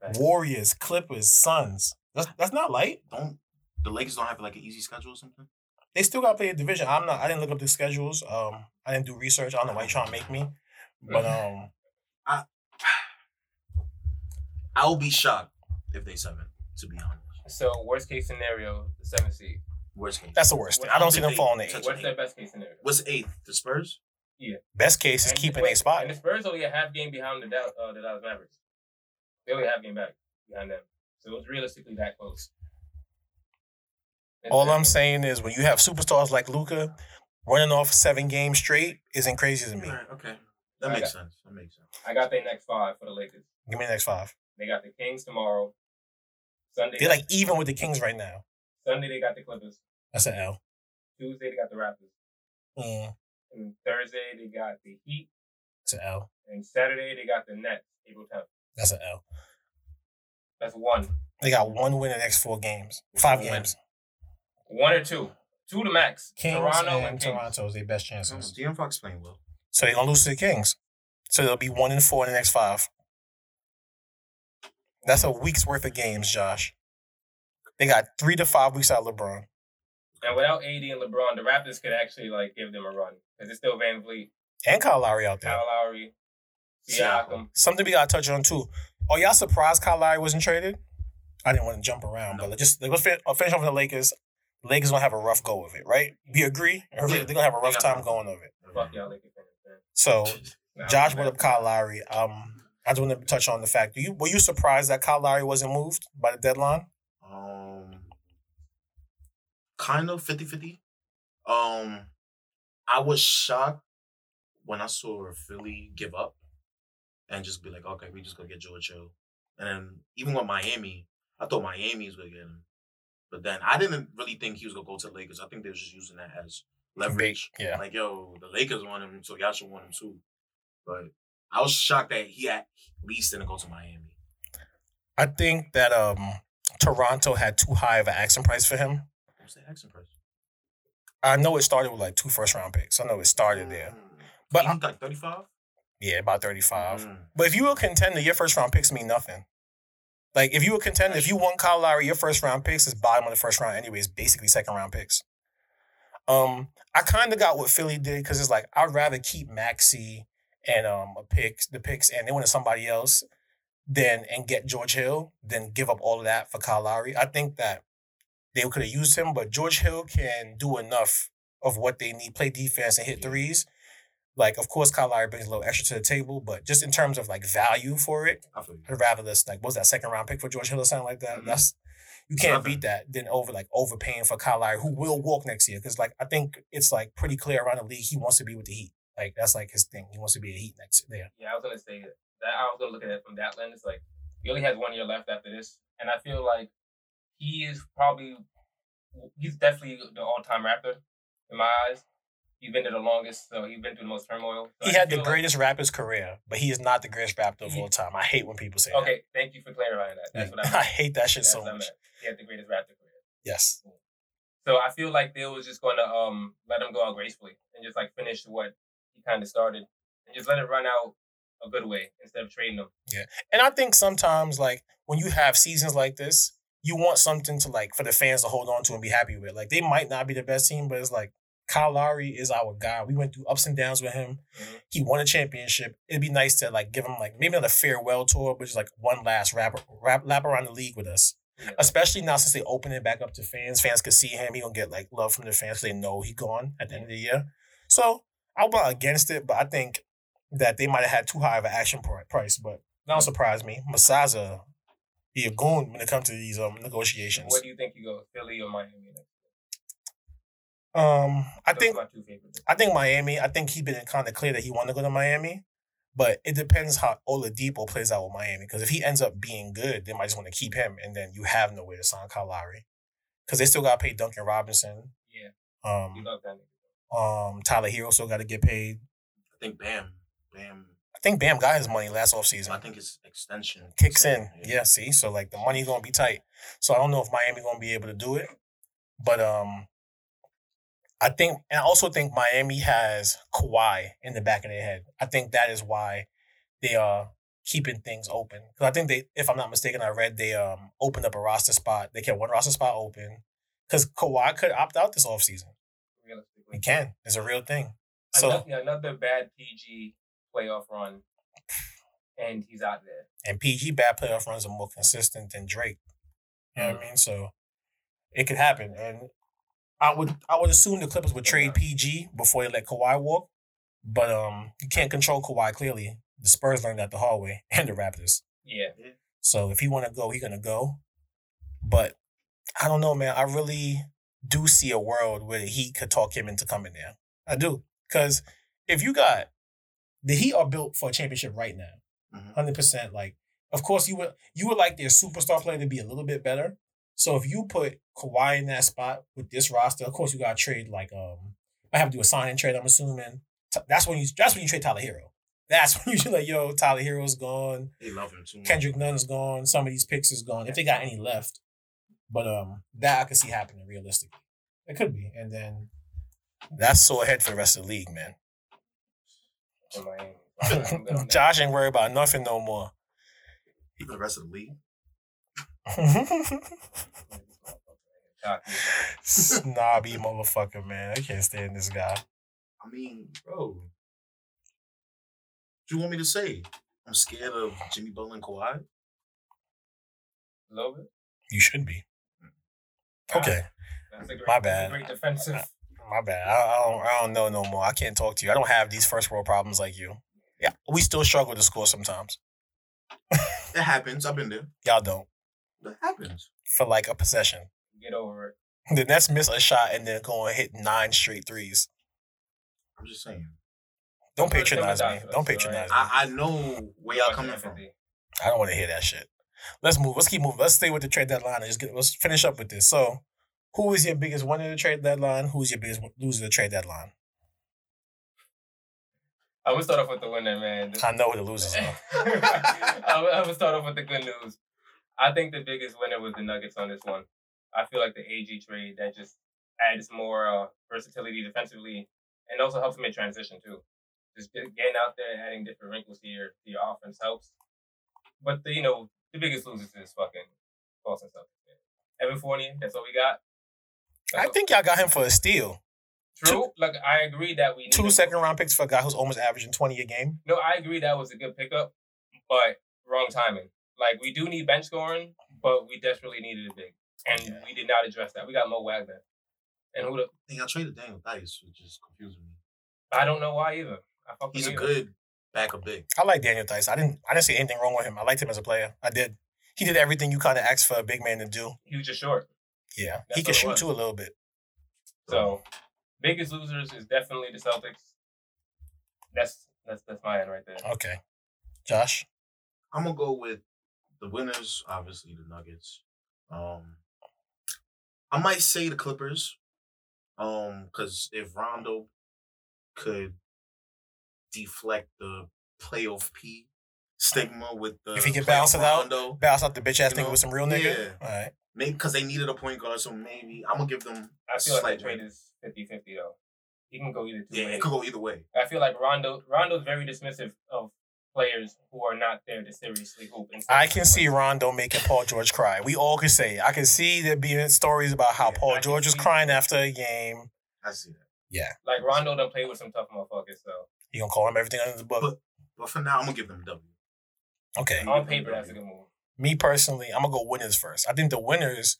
Facts. Warriors, Clippers, Suns. That's that's not light. Don't the Lakers don't have like an easy schedule or something? They still got to play a division. I'm not. I didn't look up the schedules. Um, I didn't do research. I don't know why you're trying to make me, but um, I'll be shocked if they seven. To be honest, So worst case scenario, the seventh seed. worst case. that's the worst. thing. I don't see them falling to Touch eight. What's their best case scenario? What's eighth? The Spurs. Yeah. Best case is And- keeping wait, a spot. And the Spurs only a half game behind the Dallas, uh, the Dallas Mavericks. They only a half game back behind them. So it was realistically that close. It's All I'm close. saying is when you have superstars like Luka running off seven games straight isn't crazy to me. All right, okay, that I makes got- sense. That makes sense. I got their next five for the Lakers. Give me the next five. They got the Kings tomorrow. Sunday, They're like even with the Kings right now. Sunday they got the Clippers. That's an L. Tuesday they got the Raptors. Mm, And Thursday they got the Heat. that's an L. And Saturday they got the Nets. April 10th. That's an L. That's one. They got one win in the next four games. Five One win. games. One or two. Two to max. Kings Toronto and, and Kings. Toronto's their best chances. De'Aaron Fox playing well. So they're gonna lose to the Kings. So they'll be one and four in the next five. That's a week's worth of games, Josh. They got three to five weeks out of LeBron. And without AD and LeBron, the Raptors could actually like give them a run because it's still VanVleet, And Kyle Lowry out there. Kyle Lowry, Siakam. Something we gotta touch on too. Are y'all surprised Kyle Lowry wasn't traded? I didn't want to jump around, but just let's fin- I'll finish off with the Lakers. Lakers gonna have a rough go of it, right? We agree? Yeah. They're gonna have a rough time going of it. Fuck y'all Lakers. So Nah, Josh brought up Kyle Lowry. Um, I just want to touch on the fact. Do you were you surprised that Kyle Lowry wasn't moved by the deadline? Um, kind of 50-50. Um, I was shocked when I saw Philly give up and just be like, okay, we just gonna get George Hill. And then even with Miami, I thought Miami was gonna get him. But then I didn't really think he was gonna go to the Lakers. I think they were just using that as leverage. yeah. Like, yo, the Lakers want him, so y'all should want him too. But I was shocked that he at least didn't go to Miami. I think that um Toronto had too high of an asking price for him. What's the accent price? I know it started with like two first round picks. I know it started there. But he's like 35? Yeah, about 35. Mm. But if you were a contender, your first round picks mean nothing. Like if you were a contender, if you won Kyle Lowry, your first round picks is bottom of the first round anyways, basically second round picks. Um, I kind of got what Philly did because it's like I'd rather keep Maxey and um a picks the picks and they wanted somebody else than and get George Hill than give up all of that for Kyle Lowry. I think that they could have used him, but George Hill can do enough of what they need, play defense and hit threes. Like, of course, Kyle Lowry brings a little extra to the table, but just in terms of like value for it, I feel you. I'd rather this like what was that second round pick for George Hill or something like that. Mhm. That's you can't Nothing. beat that. Than over like overpaying for Kyle Lowry, who will walk next year. Because like I think it's like pretty clear around the league he wants to be with the Heat. Like that's like his thing. He wants to be a Heat next year. Yeah, I was gonna say that. I was gonna look at it from that lens. Like he only has one year left after this, and I feel like he is probably he's definitely the all-time Raptor in my eyes. He's been there the longest, so he's been through the most turmoil. So He I had the feel like- greatest Raptors career, but he is not the greatest rapper of all time. I hate when people say Okay, thank you for clarifying that. that. That's what I I hate that shit That's so much. He had the greatest Raptor career. Yes. So I feel like they was just gonna um let him go out gracefully and just like finish what he kind of started and just let it run out a good way instead of trading him. Yeah. And I think sometimes, like, when you have seasons like this, you want something to, like, for the fans to hold on to and be happy with. Like, they might not be the best team, but it's like, Kyle Lowry is our guy. We went through ups and downs with him. Mhm. He won a championship. It'd be nice to, like, give him, like, maybe not a farewell tour, but just, like, one last rap, rap, lap around the league with us. Yeah. Especially now since they open it back up to fans. Fans could see him. He gonna get, like, love from the fans. They know he gone at the end of the year. So, I'm not against it, but I think that they might have had too high of an action pri- price, but that don't surprise me. Masaza be a goon when it comes to these um negotiations. What do you think you go, Philly or Miami? next? Um, I Those think are my two favorites. I think Miami. I think he's been kind of clear that he want to go to Miami, but it depends how Oladipo plays out with Miami. Because if he ends up being good, they might just want to keep him, and then you have no way to sign Kyle Lowry. Because they still got to pay Duncan Robinson. Yeah, you Um, love that um, Tyler Herro still got to get paid. I think Bam. Bam. I think Bam got his money last offseason. I think his extension kicks in. Yeah, see, so like the money's gonna be tight. So I don't know if Miami gonna be able to do it, but um, I think, and I also think Miami has Kawhi in the back of their head. I think that is why they are keeping things open. Because I think they, if I'm not mistaken, I read they um opened up a roster spot. They kept one roster spot open because Kawhi could opt out this offseason. Realistically, he can. It's a real thing. So another, yeah, another bad PG playoff run, and he's out there. and PG bad playoff runs are more consistent than Drake. You know what I mean? So it could happen. And I would I would assume the Clippers would trade PG before they let Kawhi walk. But um you can't control Kawhi clearly. The Spurs learned that the hard way and the Raptors. Yeah, So if he wanna go, he gonna go. But I don't know, man. I really do see a world where the Heat could talk him into coming there. I do. Cause if you got the Heat are built for a championship right now Mhm. hundred percent. Like, of course, you would you would like their superstar player to be a little bit better. So if you put Kawhi in that spot with this roster, of course, you got to trade like um, I have to do a sign and trade. I'm assuming that's when you that's when you trade Tyler Herro. That's when you're like, yo, Tyler Herro's gone, They love him too much. Kendrick Nunn's gone, some of these picks is gone. If they got any left, but um, that I could see happening realistically. It could be, and then that's so ahead for the rest of the league, man. in Miami. I'm good on that. Josh ain't worried about nothing no more. For the rest of the league. Shock you. Snobby motherfucker, man. I can't stand this guy. I mean, bro. What do you want me to say? I'm scared of Jimmy Butler and Kawhi. A little bit. You should be. Okay, That's a great, My bad. Great defensive. my bad. I, I don't. I don't know no more. I can't talk to you. I don't have these first world problems like you. Yeah, we still struggle to score sometimes. It happens. I've been there. Y'all don't That happens. for like a possession. Get over it. The Nets miss a shot and then go and hit nine straight threes. I'm just saying. Don't Put them patronize me. down Don't patronize me. I, I know where y'all coming from. I don't want to hear that shit. Let's move. Let's keep moving. Let's stay with the trade deadline and just get. Let's finish up with this. So, Who is your biggest winner of the trade deadline? Who's your biggest loser of the trade deadline? I'm gonna start off with the winner, man. I know who the losers are. I'm, I'm gonna start off with the good news. I think the biggest winner was the Nuggets on this one. I feel like the AG trade that just adds more uh, versatility defensively and also helps mid transition too. Just getting out there and adding different wrinkles to your to your offense helps. But the you know the biggest losers is fucking Boston Celtics. Man. Evan Fournier, that's all we got. That's I think y'all got him for a steal. true. Like I agree that we need Two second round picks for a guy who's almost averaging 20 a game. No, I agree that was a good pickup, but wrong timing. Like we do need bench scoring, but we desperately needed a big, and Yeah. we did not address that. We got Mo Wagner, and who the And y'all traded Daniel Theis, which is confusing me. I don't know why either. I fuck He's a him. good backup big. I like Daniel Theis. I didn't I didn't see anything wrong with him. I liked him as a player. I did. He did everything you kind of asked for a big man to do. He was just short. Yeah. That's he what can shoot was. too a little bit. So biggest losers is definitely the Celtics. That's that's that's my end right there. Okay. Josh? I'm gonna go with the winners, obviously the Nuggets. Um, I might say the Clippers, um, because if Rondo could deflect the playoff P stigma with the If he can bounce it out, Rondo, Bounce out the bitch ass You nigga with some real nigga. Yeah. All right. maybe because they needed a point guard, so maybe I'm gonna give them. I feel like slight the trade is 50-50 though. He can go either two Yeah, ways. it could go either way. I feel like Rondo Rondo's very dismissive of players who are not there to seriously hoop. and I can see. Rondo making Paul George cry. We all can say it. I can see there being stories about how Yeah, Paul I George was see- crying after a game. I see that. Yeah. like Rondo done play with some tough motherfuckers. So you gonna call him everything under the book. But- But for now, I'm gonna give them a W. Okay. On paper, that's a W. good move. Me personally, I'm gonna go winners first. I think the winners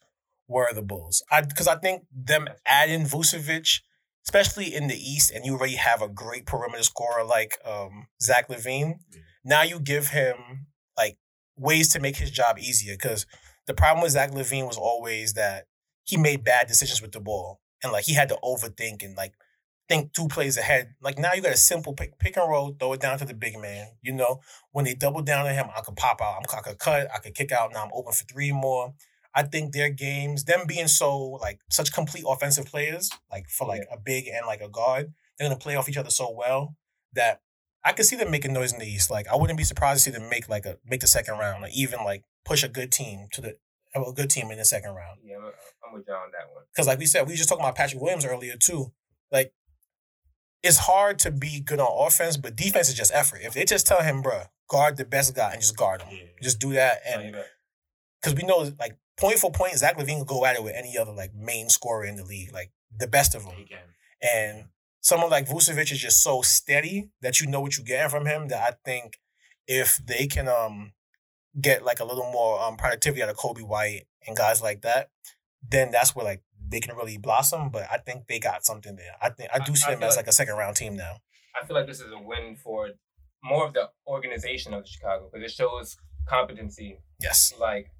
were the Bulls. I because I think them adding Vucevic, especially in the East, and you already have a great perimeter scorer like um, Zach LaVine. Yeah. Now you give him like ways to make his job easier. Because the problem with Zach LaVine was always that he made bad decisions with the ball, and like he had to overthink and like think two plays ahead. Like now you got a simple pick, pick and roll, throw it down to the big man. You know, when they double down on him, I could pop out. I'm, I could cut. I could kick out. Now I'm open for three more. I think their games, them being so like such complete offensive players, like for like a big and like a guard, they're gonna play off each other so well that I could see them making noise in the East. Like I wouldn't be surprised to see them make like a make the second round, or even like push a good team to the a good team in the second round. Yeah, I'm, I'm with you on that one. Because like we said, we were just talking about Patrick Williams earlier too. Like it's hard to be good on offense, but defense is just effort. If they just tell him, bro, guard the best guy and just guard him, Yeah. just do that, and because we know like point for point, Zach LaVine can go at it with any other like main scorer in the league, like the best of them. And someone like Vucevic is just so steady that you know what you're getting from him. That I think if they can um get like a little more um productivity out of Coby White and guys like that, then that's where like they can really blossom. But I think they got something there. I think I do I- see I them as like- like a second round team now. I feel like this is a win for more of the organization of Chicago because it shows competency. Yes. Like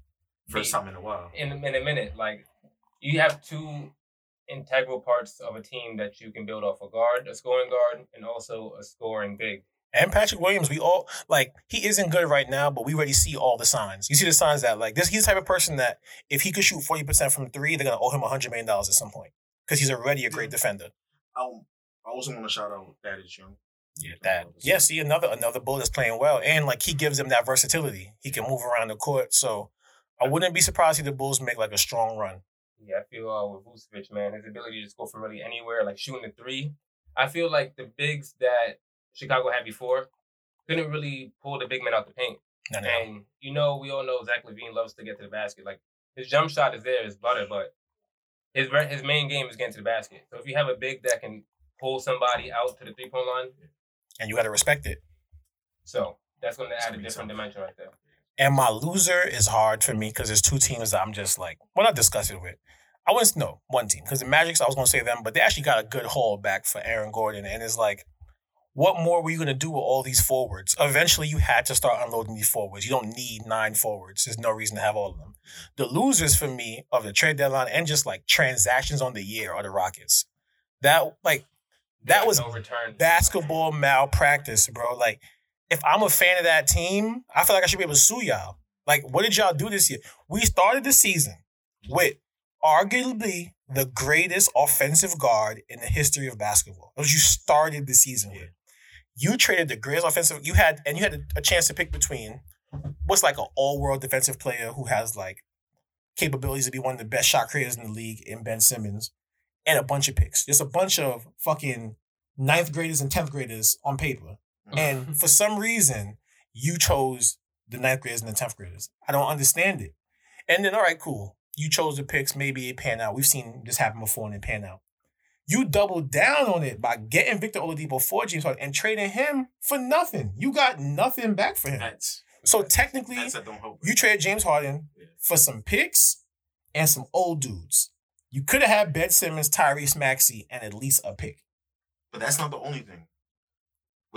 First the- time in a while. in in a minute, like you have two integral parts of a team that you can build off a guard, a scoring guard, and also a scoring big. And Patrick Williams, we all like he isn't good right now, but we already see all the signs. You see the signs that like this he's the type of person that if he could shoot 40% from three, they're gonna owe him hundred million dollars at some point. Because he's already a great defender. Um, I also want to shout out that is young. Yeah, that. Yeah, see another another bull that's playing well, and like he gives them that versatility. He can move around the court, so I wouldn't be surprised if the Bulls make like a strong run. Yeah, I feel uh, with Vucevic, man, his ability to just go from really anywhere, like shooting the three. I feel like the bigs that Chicago had before couldn't really pull the big men out the paint. No, no. And you know, we all know Zach LaVine loves to get to the basket. Like his jump shot is there, is butter, but his his main game is getting to the basket. So if you have a big that can pull somebody out to the three point line, and you got to respect it. so that's going to add a different tough. dimension right there. And my loser is hard for me because there's two teams that I'm just like, well, not disgusted with. I wouldn't know one team because the Magics, I was going to say them, but they actually got a good haul back for Aaron Gordon. And it's like, what more were you going to do with all these forwards? Eventually, you had to start unloading these forwards. You don't need nine forwards. There's no reason to have all of them. The losers for me of the trade deadline and just like transactions on the year are the Rockets. That, like, that was no basketball malpractice, bro. Like, if I'm a fan of that team, I feel like I should be able to sue y'all. Like, what did y'all do this year? We started the season with arguably the greatest offensive guard in the history of basketball. That was you started the season with. You traded the greatest offensive. You had and you had a, a chance to pick between what's like an all-world defensive player who has like capabilities to be one of the best shot creators in the league in Ben Simmons, and a bunch of picks. Just a bunch of fucking ninth graders and tenth graders on paper. And for some reason, you chose the ninth graders and the tenth graders. I don't understand it. And then, all right, cool. You chose the picks. Maybe it pan out. We've seen this happen before and it pan out. You doubled down on it by getting Victor Oladipo for James Harden and trading him for nothing. You got nothing back for him. That's So technically, that's don't hope. you traded James Harden Yeah. for some picks and some old dudes. You could have had Ben Simmons, Tyrese Maxey, and at least a pick. But that's not the only thing.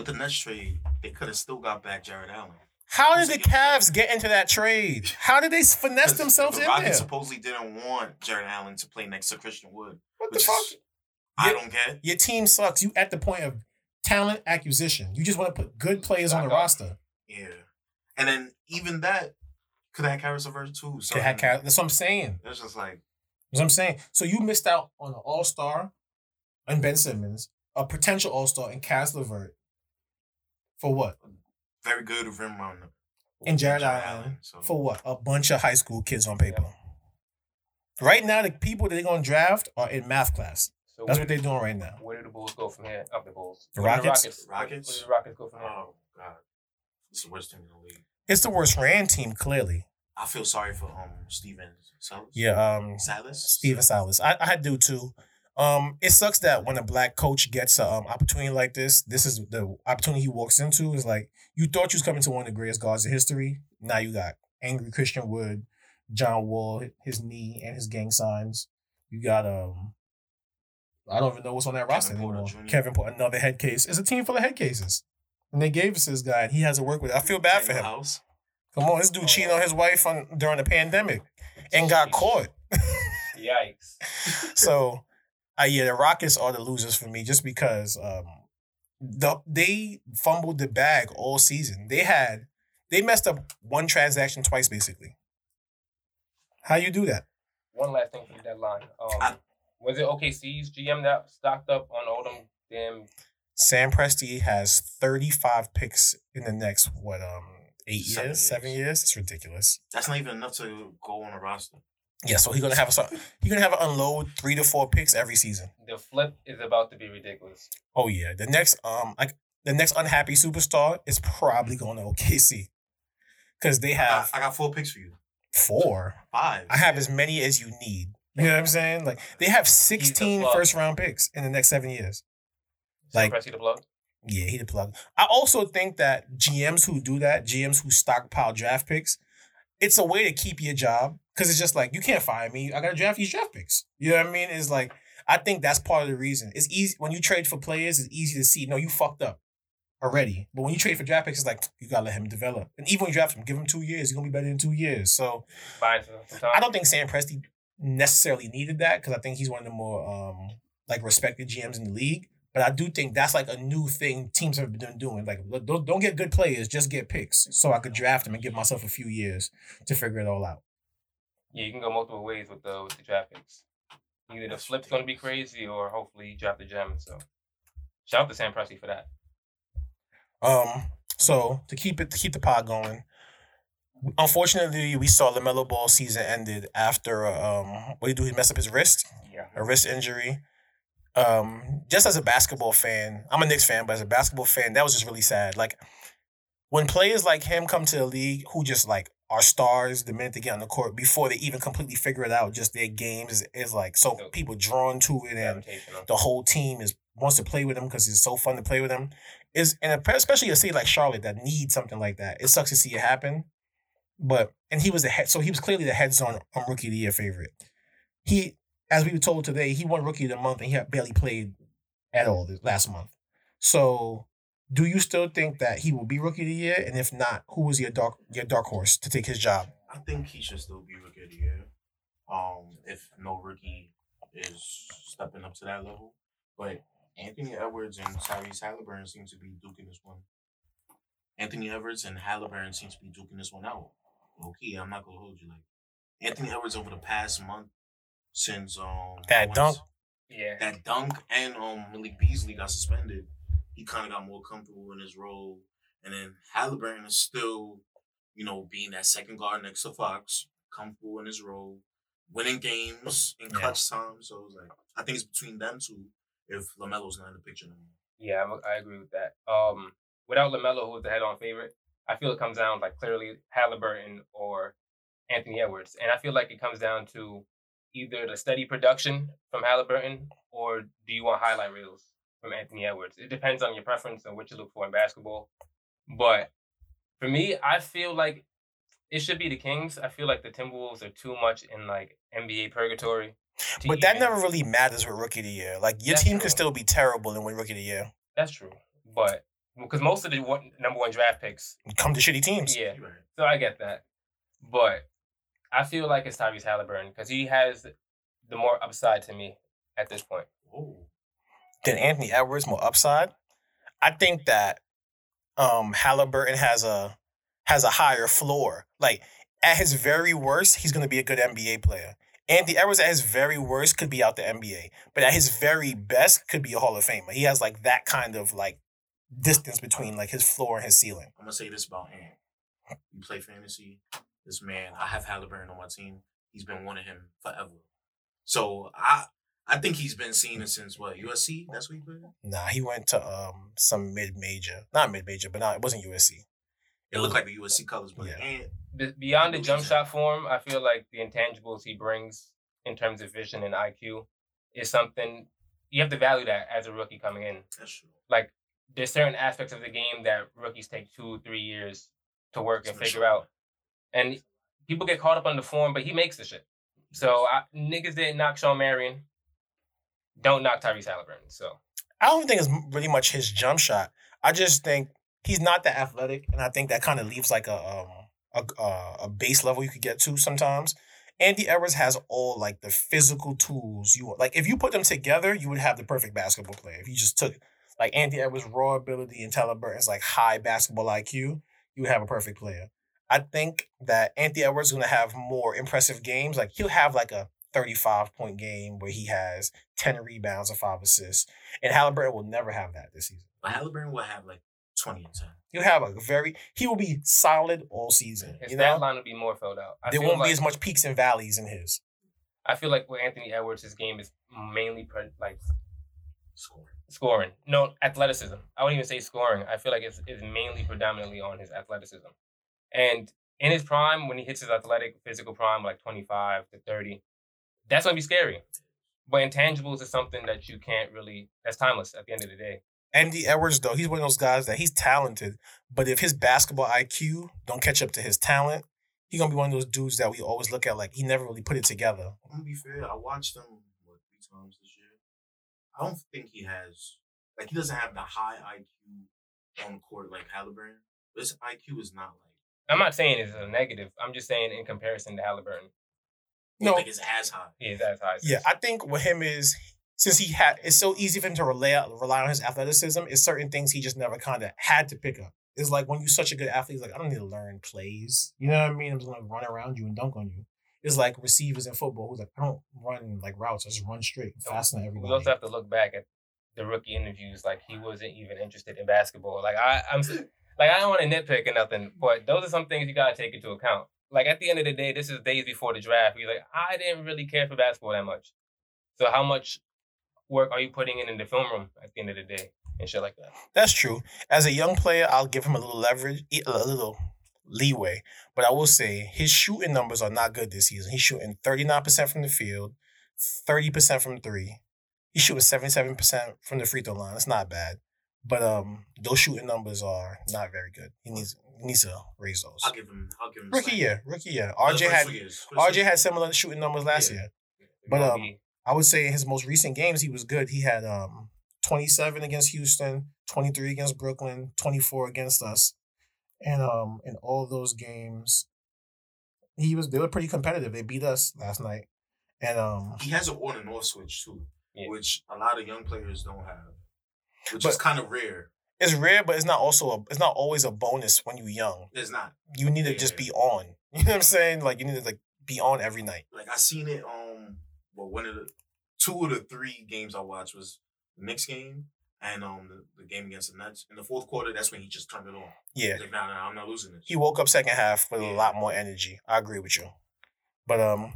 With the Nets trade, they could have still got back Jarrett Allen. How did the? Cavs get into that trade? How did they finesse themselves the in there? supposedly didn't want Jarrett Allen to play next to Christian Wood. What the fuck? is- I Yeah. don't get. Your team sucks. You at the point of talent acquisition. You just want to put good players on the roster. Yeah. And then even that could have had Caris LeVert too. So They had Cal- That's what I'm saying. it's just like That's what I'm saying. So you missed out on an All Star and Ben Simmons, a potential All Star and Cass LeVert. For what? very good rim runner. And Jarrett Allen. So For what? A bunch of high school kids on paper. Right now, the people that they're gonna draft are in math class. So That's where, what they're doing right now. where do the Bulls go from here? Up the Bulls. The Where do Rockets? Where- Rockets? Where do the Rockets go from here? oh god, it's the worst team in the league. It's the worst ran team, clearly. I feel sorry for um Stephen Silas. Yeah, um, Silas. Stephen Silas. I, I do too. Um, it sucks that when a black coach gets an um, opportunity like this, this is the opportunity he walks into. Is like you thought you was coming to one of the greatest guards in history. Now you got angry Christian Wood, John Wall, his knee and his gang signs. You got um, I don't even know what's on that roster Porter anymore. Jr.. Kevin Porter, another head case. It's a team full of head cases, and they gave us this guy. and He has to work with. it. I feel bad for him. House. Come on, this dude cheated on his wife on during the pandemic and got caught. Yikes. so, uh, yeah, the Rockets are the losers for me just because um, the they fumbled the bag all season. They had they messed up one transaction twice basically. How you do that? One last thing for the deadline. Um, I- was it OKC's GM that stocked up on all them damn? Sam Presti has thirty five picks in the next what um eight Seven years, seven years. years. It's ridiculous. That's not even enough to go on a roster. Yeah, so he's gonna have a he's gonna have to unload three to four picks every season. The flip is about to be ridiculous. Oh yeah, the next um like the next unhappy superstar is probably going to OKC because they I got, have I got four picks for you. four. Five. I have as many as you need. You know what I'm saying? Like they have 16 plug. first round picks in the next seven years. Like Like- Presti the plug. Yeah, he the plug. I also think that GMs who do that, GMs who stockpile draft picks, it's a way to keep your job because it's just like you can't fire me. I gotta draft these draft picks. You know what I mean? It's like I think that's part of the reason. It's easy when you trade for players. It's easy to see. No, you fucked up already. But when you trade for draft picks, it's like you gotta let him develop. And even when you draft him, give him two years. He's gonna be better in two years. So Buying some, some time. I don't think Sam Presti necessarily needed that because I think he's one of the more um like respected GMs in the league. But I do think that's like a new thing teams have been doing. Like, don't, don't get good players, just get picks, so I could draft them and give myself a few years to figure it all out. Yeah, you can go multiple ways with the with the draft picks. Either the flip's gonna be crazy, or hopefully you draft the gem. So, shout out to Sam Presti for that. Um, so to keep it to keep the pod going, unfortunately, we saw the Melo Ball season ended after um, what did he do? He messed up his wrist. Yeah. a wrist injury. Um, just as a basketball fan, I'm a Knicks fan, but as a basketball fan, that was just really sad. Like when players like him come to the league who just like are stars the minute they get on the court before they even completely figure it out, just their games is, like so people drawn to it and the whole team is wants to play with him because it's so fun to play with him. Is and especially a city like Charlotte that needs something like that. It sucks to see it happen. But and he was the head, so he was clearly the heads on on rookie of the year favorite. He, as we were told today, he won rookie of the month and he barely played at all this last month. So, do you still think that he will be rookie of the year? And if not, who is your dark your dark horse to take his job? I think he should still be rookie of the year. Um, if no rookie is stepping up to that level, but Anthony Edwards and Tyrese Haliburton seem to be duking this one. Anthony Edwards and Haliburton seem to be duking this one out. Okay, I'm not gonna hold you like Anthony Edwards over the past month since um That dunk. Yeah. that dunk and um Malik Beasley got suspended. He kind of got more comfortable in his role, and then Haliburton is still, you know, being that second guard next to Fox, comfortable in his role, winning games in Yeah. clutch time. So it's like I think it's between them two. If LaMelo's not in the picture no more. Yeah, I'm, I agree with that. Um, without LaMelo, who was the head-on favorite, I feel it comes down like clearly Haliburton or Anthony Edwards, and I feel like it comes down to either the steady production from Haliburton or do you want highlight reels from Anthony Edwards? It depends on your preference and what you look for in basketball. But for me, I feel like it should be the Kings. I feel like the Timberwolves are too much in like NBA purgatory. But that never really matters with rookie of the year. Like your That's team true. could still be terrible and win rookie of the year. That's true, but because most of the one, number one draft picks, Come to shitty teams. yeah, so I get that, but I feel like it's Tyrese Haliburton because he has the more upside to me at this point. Then Anthony Edwards more upside. I think that um Haliburton has a has a higher floor. Like at his very worst, he's gonna be a good NBA player. Anthony Edwards at his very worst could be out the NBA, but at his very best could be a Hall of Famer. He has like that kind of like distance between like his floor and his ceiling. I'm gonna say this about Ant. You play fantasy. This man, I have Haliburton on my team. He's been wanting him forever. So I I think he's been seen since what USC. That's what he played. Nah, he went to um some mid major, not mid major, but not it wasn't USC. It looked like the USC colors, but Yeah. Ant Beyond the jump that. shot form, I feel like the intangibles he brings in terms of vision and IQ is something you have to value that as a rookie coming in. that's true. Like there's certain aspects of the game that rookies take two, three years to work and figure sure. out. And people get caught up on the form, but he makes the shit. So I, niggas didn't knock Shawn Marion. Don't knock Tyrese Haliburton. So I don't think it's really much his jump shot. I just think he's not that athletic, and I think that kind of leaves like a um a a base level you could get to sometimes. Andy Edwards has all like the physical tools you want. Like if you put them together, you would have the perfect basketball player. If you just took like Andy Edwards' raw ability and Haliburton's like high basketball IQ, you would have a perfect player. I think that Anthony Edwards is going to have more impressive games. Like he'll have like a 35 point game where he has 10 rebounds and five assists. And Haliburton will never have that this season. But Haliburton will have like 20 and 10. He'll have a very he will be solid all season. his You stat know? line will be more filled out. I There won't like, be as much peaks and valleys in his. I feel like with Anthony Edwards, his game is mainly pre- like Scoring. scoring. No, athleticism. I wouldn't even say scoring. I feel like it's, it's mainly predominantly on his athleticism. And in his prime, when he hits his athletic physical prime, like 25 to 30, that's going to be scary. But intangibles is something that you can't really, that's timeless at the end of the day. Andy Edwards, though, he's one of those guys that he's talented, but if his basketball IQ don't catch up to his talent, he's gonna be one of those dudes that we always look at like he never really put it together. I'm gonna be fair. I watched him what three times this year. I don't think he has like he doesn't have the high IQ on the court like Haliburton. But his IQ is not like I'm not saying it's a negative. I'm just saying in comparison to Haliburton, I No. think it's as high. he is as high. as Yeah. I think with him is since he had it's so easy for him to rely rely on his athleticism. It's certain things he just never kind of had to pick up. It's like when you're such a good athlete, it's like I don't need to learn plays. You know what I mean? I'm just gonna run around you and dunk on you. It's like receivers in football who's like I don't run like routes. I just run straight, faster than We everybody. also have to look back at the rookie interviews. Like he wasn't even interested in basketball. Like I, I'm, s- like I don't want to nitpick or nothing, but those are some things you gotta take into account. Like at the end of the day, this is days before the draft. He's like, I didn't really care for basketball that much. So how much work are you putting in in the film room at the end of the day and shit like that? That's true. As a young player, I'll give him a little leverage, a little leeway. But I will say his shooting numbers are not good this season. He's shooting 39% from the field, 30% from three. He's shooting 77% from the free throw line. That's not bad. But um, those shooting numbers are not very good. He needs he needs to raise those. I'll give him. I'll give him. Rookie year, rookie year. RJ had years. RJ had similar shooting numbers last Yeah. year. But, um, I would say in his most recent games, he was good. He had um 27 against Houston, 23 against Brooklyn, 24 against us. And um in all those games, he was they were pretty competitive. They beat us last night. And um He has an on and off switch too, Yeah. which a lot of young players don't have, which But- is kind of rare. it's rare, but it's not also a, it's not always a bonus when you're young. It's not You need to just be on. You know what I'm saying? Like you need to like be on every night. like I seen it um well, one of the two of the three games I watched was the Knicks game and um the, the game against the Nets. In the fourth quarter, that's when he just turned it on. Yeah. He's like, nah, nah, I'm not losing this. He woke up second half with a lot more energy. I agree with you. But um,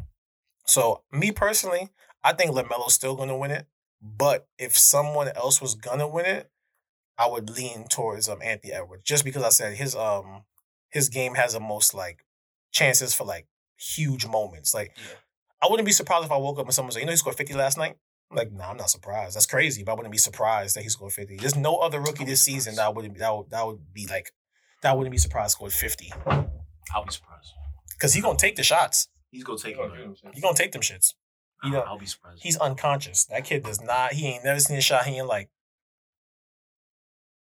so me personally, I think LaMelo's still gonna win it. But if someone else was gonna win it, I would lean towards um Anthony Edwards, just because I said his um his game has the most like chances for like huge moments. Like Yeah. I wouldn't be surprised if I woke up and someone said, "You know, he scored fifty last night." I'm like, nah, I'm not surprised. That's crazy, but I wouldn't be surprised that he scored fifty. There's no other rookie this season that wouldn't that would that would be like that I wouldn't be surprised scored fifty I'll be surprised. because he gonna take the shots. He's gonna take He it. gonna do man. them shit. He gonna take them shits. You know, I'll be surprised. He's unconscious. That kid does not. He ain't never seen a shot he ain't like.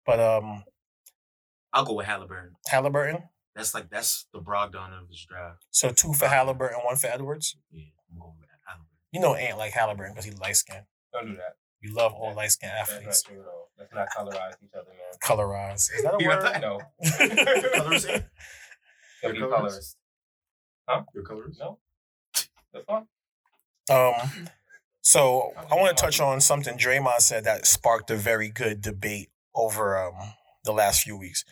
But um, I'll go with Haliburton. Haliburton. That's like that's the Brogdon of this draft. So two for Haliburton, one for Edwards. Yeah, I'm going with Haliburton. You know, Ant like Haliburton because he light skinned. Don't do that. You love all light skinned That's athletes. not true at. Let's not colorize each other, man. Colorize. Is that a You got word? that? No. Colorism? Don't be Your colorist. colors? Your? No. The fuck? Um, so I want to touch on something Draymond said that sparked a very good debate over um the last few weeks.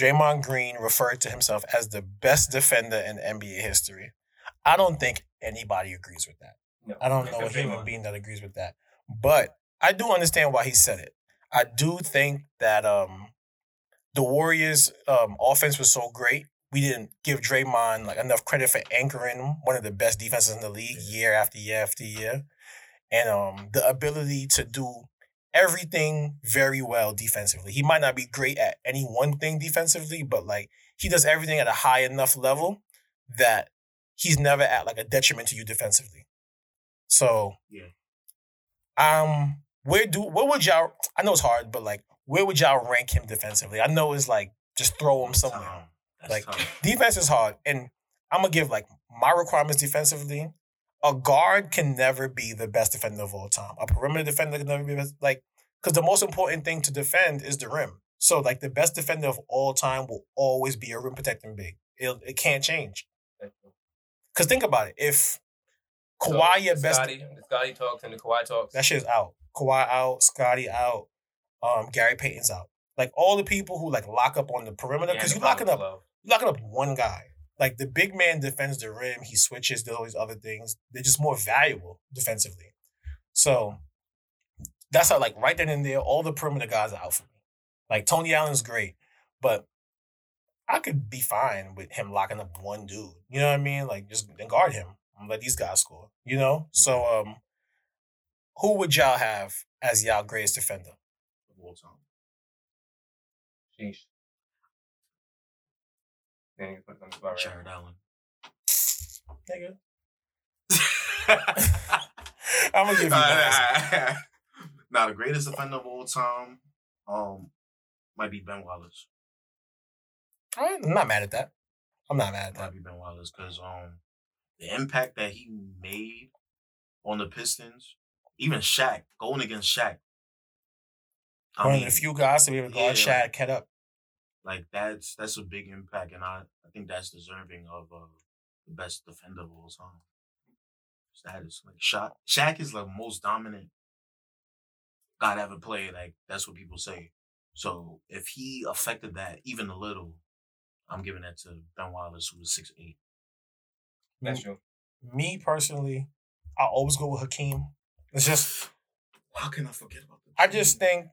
Draymond Green referred to himself as the best defender in NBA history. I don't think anybody agrees with that. No. I don't know a human being that agrees with that. But I do understand why he said it. I do think that um the Warriors um offense was so great. We didn't give Draymond like enough credit for anchoring one of the best defenses in the league year after year after year. And um the ability to do everything very well defensively. He might not be great at any one thing defensively, but like he does everything at a high enough level that he's never at like a detriment to you defensively. So Yeah. um where do where would y'all I know it's hard, but like where would y'all rank him defensively? I know it's like just throw him somewhere. That's Like tough. defense is hard, and I'm gonna give like my requirements defensively. A guard can never be the best defender of all time. A perimeter defender can never be best, like because the most important thing to defend is the rim. So like the best defender of all time will always be a rim protecting big. It it can't change. Because think about it, if Kawhi So, your best, Scotty, Scotty talks and the Kawhi talks. that shit's out. Kawhi out, Scotty out, um, Gary Payton's out. Like all the people who like lock up on the perimeter because And you locking up. Locking up one guy. Like the big man defends the rim, he switches, does all these other things. They're just more valuable defensively. So that's how, like, right then and there, all the perimeter guys are out for me. Like Tony Allen's great, but I could be fine with him locking up one dude. You know what I mean? Like, just then guard him and let these guys score. You know? So, um, who would y'all have as y'all greatest defender? Of all time. Sheesh. Then you put it on the spot. Jarrett Allen. Nigga. I'm gonna give you that. now the greatest defender of all time, um, might be Ben Wallace. I'm not mad at that. I'm not mad at that. Might be Ben Wallace because um, the impact that he made on the Pistons, even Shaq going against Shaq. I One mean, of the few guys to be able to guard yeah. Shaq, head up. Like that's that's a big impact, and I I think that's deserving of uh, the best defender of all time. Status like Shaq. Shaq is the most dominant God ever played. Like that's what people say. So if he affected that even a little, I'm giving that to Ben Wallace, who was six eight. That's true. Me personally, I always go with Hakeem. It's just How can I forget about? I just think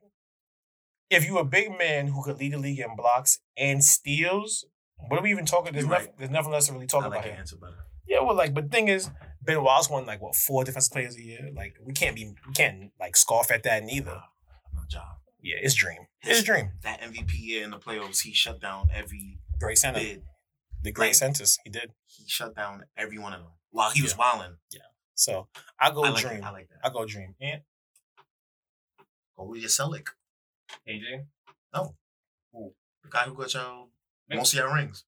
if you a big man who could lead the league in blocks and steals, what are we even talking? There's You're nothing. right. There's nothing else to really talk I about like here. answer better. Yeah, well, like, but the thing is, Ben Wallace won like what four defensive players a year. Like, we can't be, we can't like scoff at that neither. My job. Yeah, it's dream. It's a dream. That MVP year in the playoffs, he shut down every Great center. bid. The great Like- centers. He did. He shut down every one of them while he was Yeah. wilding. Yeah. So I go I like dream. That. I like that. I go dream. And Go with your Selleck. AJ. The guy who got y'all Big- most of your rings.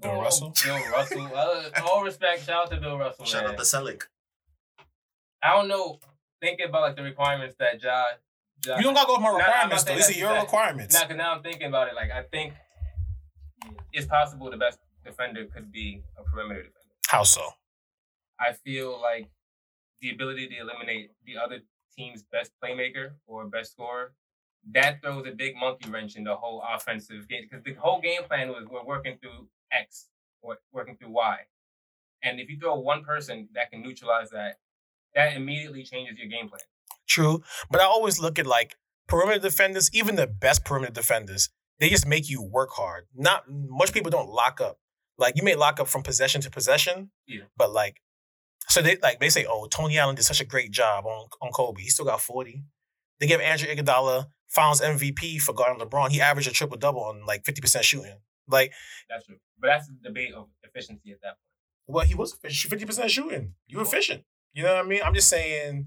Bill Russell? Bill Russell. Uh, all respect. Shout out to Bill Russell, Shout man. out to Selleck. I don't know. Thinking about like the requirements that Ja. ja you don't gotta go with my Nah, I'm not requirements though. saying These are your exact- requirements. Now, cause now I'm thinking about it. Like I think it's possible the best defender could be a perimeter defender. How so? I feel like the ability to eliminate the other team's best playmaker or best scorer, that throws a big monkey wrench in the whole offensive game because the whole game plan was we're working through X or working through Y. And if you throw one person that can neutralize that, that immediately changes your game plan. True, but I always look at like perimeter defenders, even the best perimeter defenders, they just make you work hard. Not much people don't lock up. Like you may lock up from possession to possession, Yeah. but like, so they like they say, oh, Tony Allen did such a great job on on Kobe. He still got forty. They give Andrew Iguodala Finals MVP for guarding LeBron. He averaged a triple double on like fifty percent shooting. Like, That's true. But that's the debate of efficiency at that point. well, he was fifty percent shooting. You were efficient. You know what I mean? I'm just saying,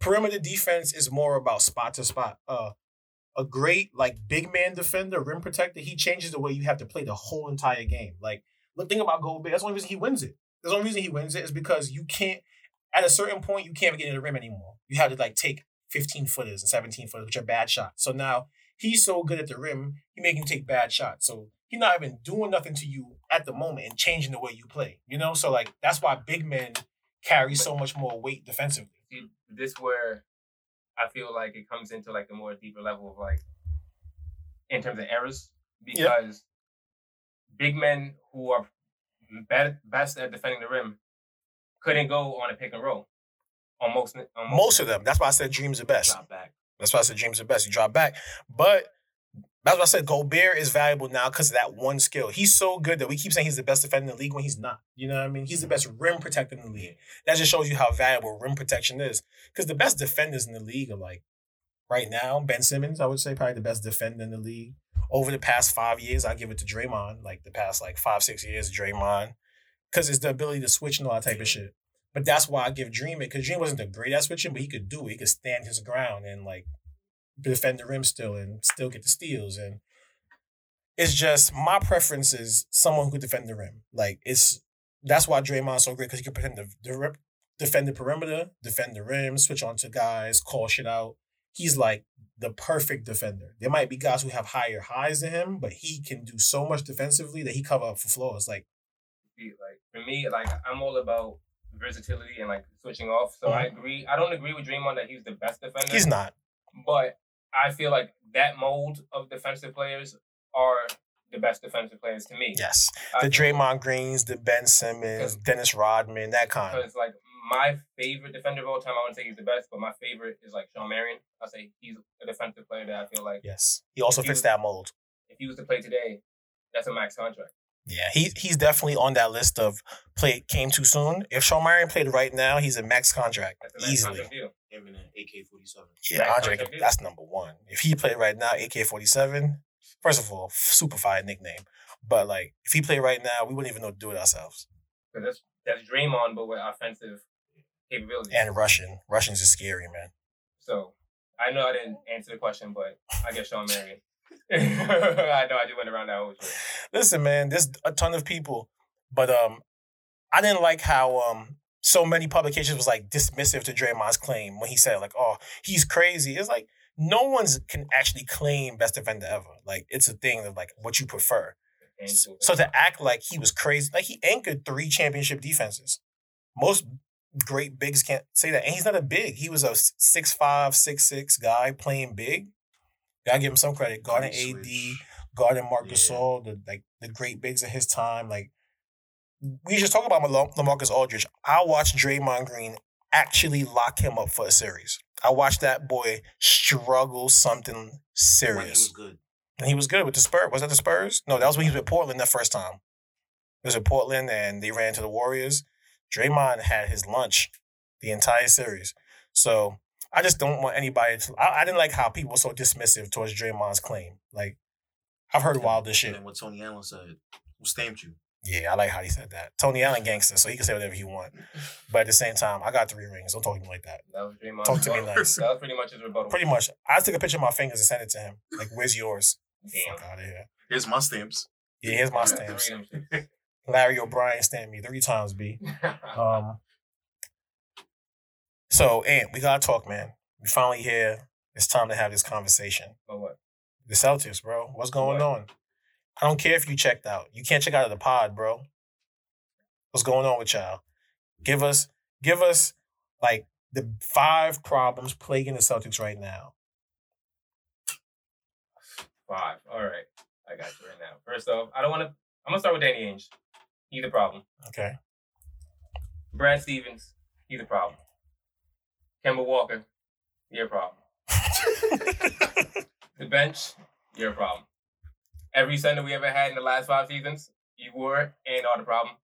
perimeter defense is more about spot to spot. Uh, a great like big man defender, rim protector, he changes the way you have to play the whole entire game. Like, look, think about Gobert. That's the only reason he wins it. That's The only reason he wins it is because you can't. At a certain point, you can't get in the rim anymore. You have to like take 15 footers and 17 footers, which are bad shots. So now he's so good at the rim, he making you take bad shots. So he's not even doing nothing to you at the moment and changing the way you play. You know, so like that's why big men carry so much more weight defensively. See, this where I feel like it comes into like the more deeper level of like in terms of errors because big men who are be- best at defending the rim couldn't go on a pick and roll on most on Most of them. That's why I said dreams are best. Drop back. That's why I said dreams are best. You drop back, but. That's why I said Gobert is valuable now because of that one skill. He's so good that we keep saying he's the best defender in the league when he's not. You know what I mean? He's the best rim protector in the league. That just shows you how valuable rim protection is. Because the best defenders in the league are like right now, Ben Simmons, I would say probably the best defender in the league. Over the past five years, I give it to Draymond. Like the past like five, six years, Draymond. Because it's the ability to switch and all that type of shit. But that's why I give Dream it, because Dream wasn't the great at switching, but he could do it. He could stand his ground and like defend the rim still and still get the steals. And it's just my preference is someone who could defend the rim. Like it's that's why Draymond's so great because he can the, the defend the perimeter, defend the rim, switch on to guys, call shit out. He's like the perfect defender. There might be guys who have higher highs than him, but he can do so much defensively that he cover up for flaws. Like. Like for me, like I'm all about versatility and like switching off. So I agree. I don't agree with Draymond that he's the best defender. Mm-hmm. he's not. but I feel like that mold of defensive players are the best defensive players to me. Yes. The feel- Draymond Greens, the Ben Simmons, Dennis Rodman, that kind. Because like my favorite defender of all time, I wouldn't say he's the best, but my favorite is like Shawn Marion. I say he's a defensive player that I feel like Yes. He also fits you- that mold. if he was to play today, that's a max contract. Yeah, he he's definitely on that list of play came too soon. If Shawn Marion played right now, he's a max contract That's a max easily. contract deal. Him and an AK forty seven. Yeah, Andre, that's number one. If he played right now, AK forty seven. First of all, super fire nickname. But like, if he played right now, we wouldn't even know to do it ourselves. That's that's Draymond, but with offensive capabilities. And Russian, Russians is scary, man. So I know I didn't answer the question, but I guess Shawn Marion. I know I just went around that whole shit. Listen, man, there's a ton of people, but um, I didn't like how um so many publications was like dismissive to Draymond's claim when he said like, oh, he's crazy. It's like no one's can actually claim best defender ever. Like it's a thing of like what you prefer. And So to act like he was crazy, like he anchored three championship defenses. Most great bigs can't say that. And he's not a big. He was a six five, six six guy playing big. Gotta give him some credit. Guarding AD, guarding Marc Yeah. Gasol, the like the great bigs of his time. Like we just talk about Lam- LaMarcus Aldridge. I watched Draymond Green actually lock him up for a series. I watched that boy struggle something When he serious. was good. And he was good with the Spurs. Was that the Spurs? No, that was when he was with Portland that first time. It was with Portland and they ran to the Warriors. Draymond had his lunch the entire series. So I just don't want anybody to. I, I didn't like how people were so dismissive towards Draymond's claim. Like, I've heard wilder And shit. And what Tony Allen said, who stamped you? Yeah, I like how he said that. Tony Allen gangster, so he can say whatever he want. But at the same time, I got three rings. Don't talk to me like that. That was Draymond. Talk to me nice. That was pretty much his rebuttal. Pretty much, I took a picture of my fingers and sent it to him. Like, where's yours? Damn. Fuck out of here. Here's my stamps. Yeah, here's my stamps. of them shits. Larry O'Brien stamped me three times, B. Um. So, Ant, we gotta talk, man. We finally here. It's time to have this conversation. But what? The Celtics, bro. What's going What? on? I don't care if you checked out. You can't check out of the pod, bro. What's going on with y'all? Give us, give us Like the five problems plaguing the Celtics right now. Five. All right. I got you right now. First off, I don't want to. I'm gonna start with Danny Ainge. He's the problem. Okay. Brad Stevens. He's the problem. Kemba Walker. You're problem. The bench. You're problem. Every center we ever had in the last five seasons, you were and are the problem.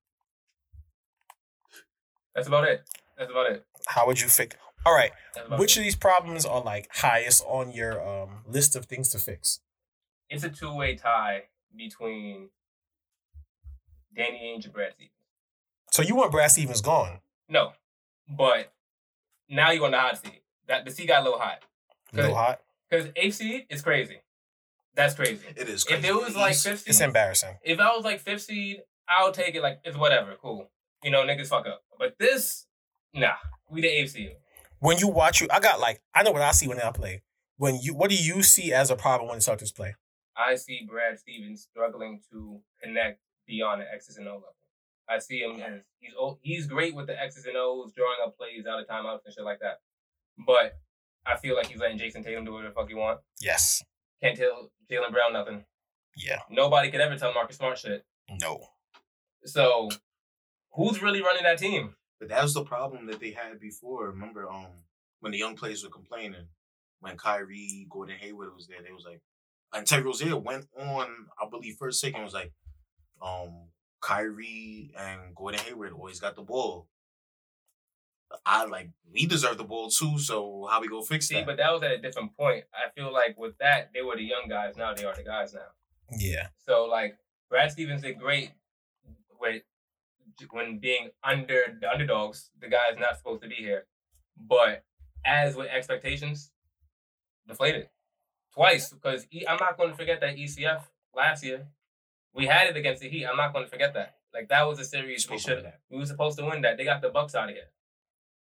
That's about it. That's about it. How would you fix? All right. Which it. of these problems are like highest on your um list of things to fix? It's a two-way tie between Danny Ainge and Brad Stevens. So you want Brad Stevens gone? No, but now you're on the hot seat. That the seat got a little hot A little hot. because eighth seed is crazy. That's crazy. It is. If it was like East- fifth It's embarrassing. if I was like fifth seed, I'll take it. Like it's whatever, cool. You know, niggas fuck up. But this, nah, we the eighth seed. When you watch you, I got like I know what I see when I play. When you, what do you see as a problem when the Celtics play? I see Brad Stevens struggling to connect beyond the X's and O level. I see him as he's he's great with the X's and O's, drawing up plays out of timeouts and shit like that. But I feel like he's letting Jayson Tatum do whatever the fuck he want. Yes. Can't tell Jaylen Brown nothing. Yeah. Nobody could ever tell Marcus Smart shit. No. So who's really running that team? But that was the problem that they had before. Remember, um, when the young players were complaining, when Kyrie, Gordon Hayward was there, they was like, and Terry Rozier went on, I believe, first second was like, um, Kyrie and Gordon Hayward always got the ball. I like we deserve the ball too, so how we go fix See, that? but that was at a different point. I feel like with that, they were the young guys. Now they are the guys now. Yeah. So like Brad Stevens did great with when being under the underdogs, the guy is not supposed to be here. But as with expectations, deflated twice because I'm not going to forget that ECF last year. We had it against the Heat. I'm not going to forget that. Like that was a series we should we were supposed to win that. They got the Bucks out of here.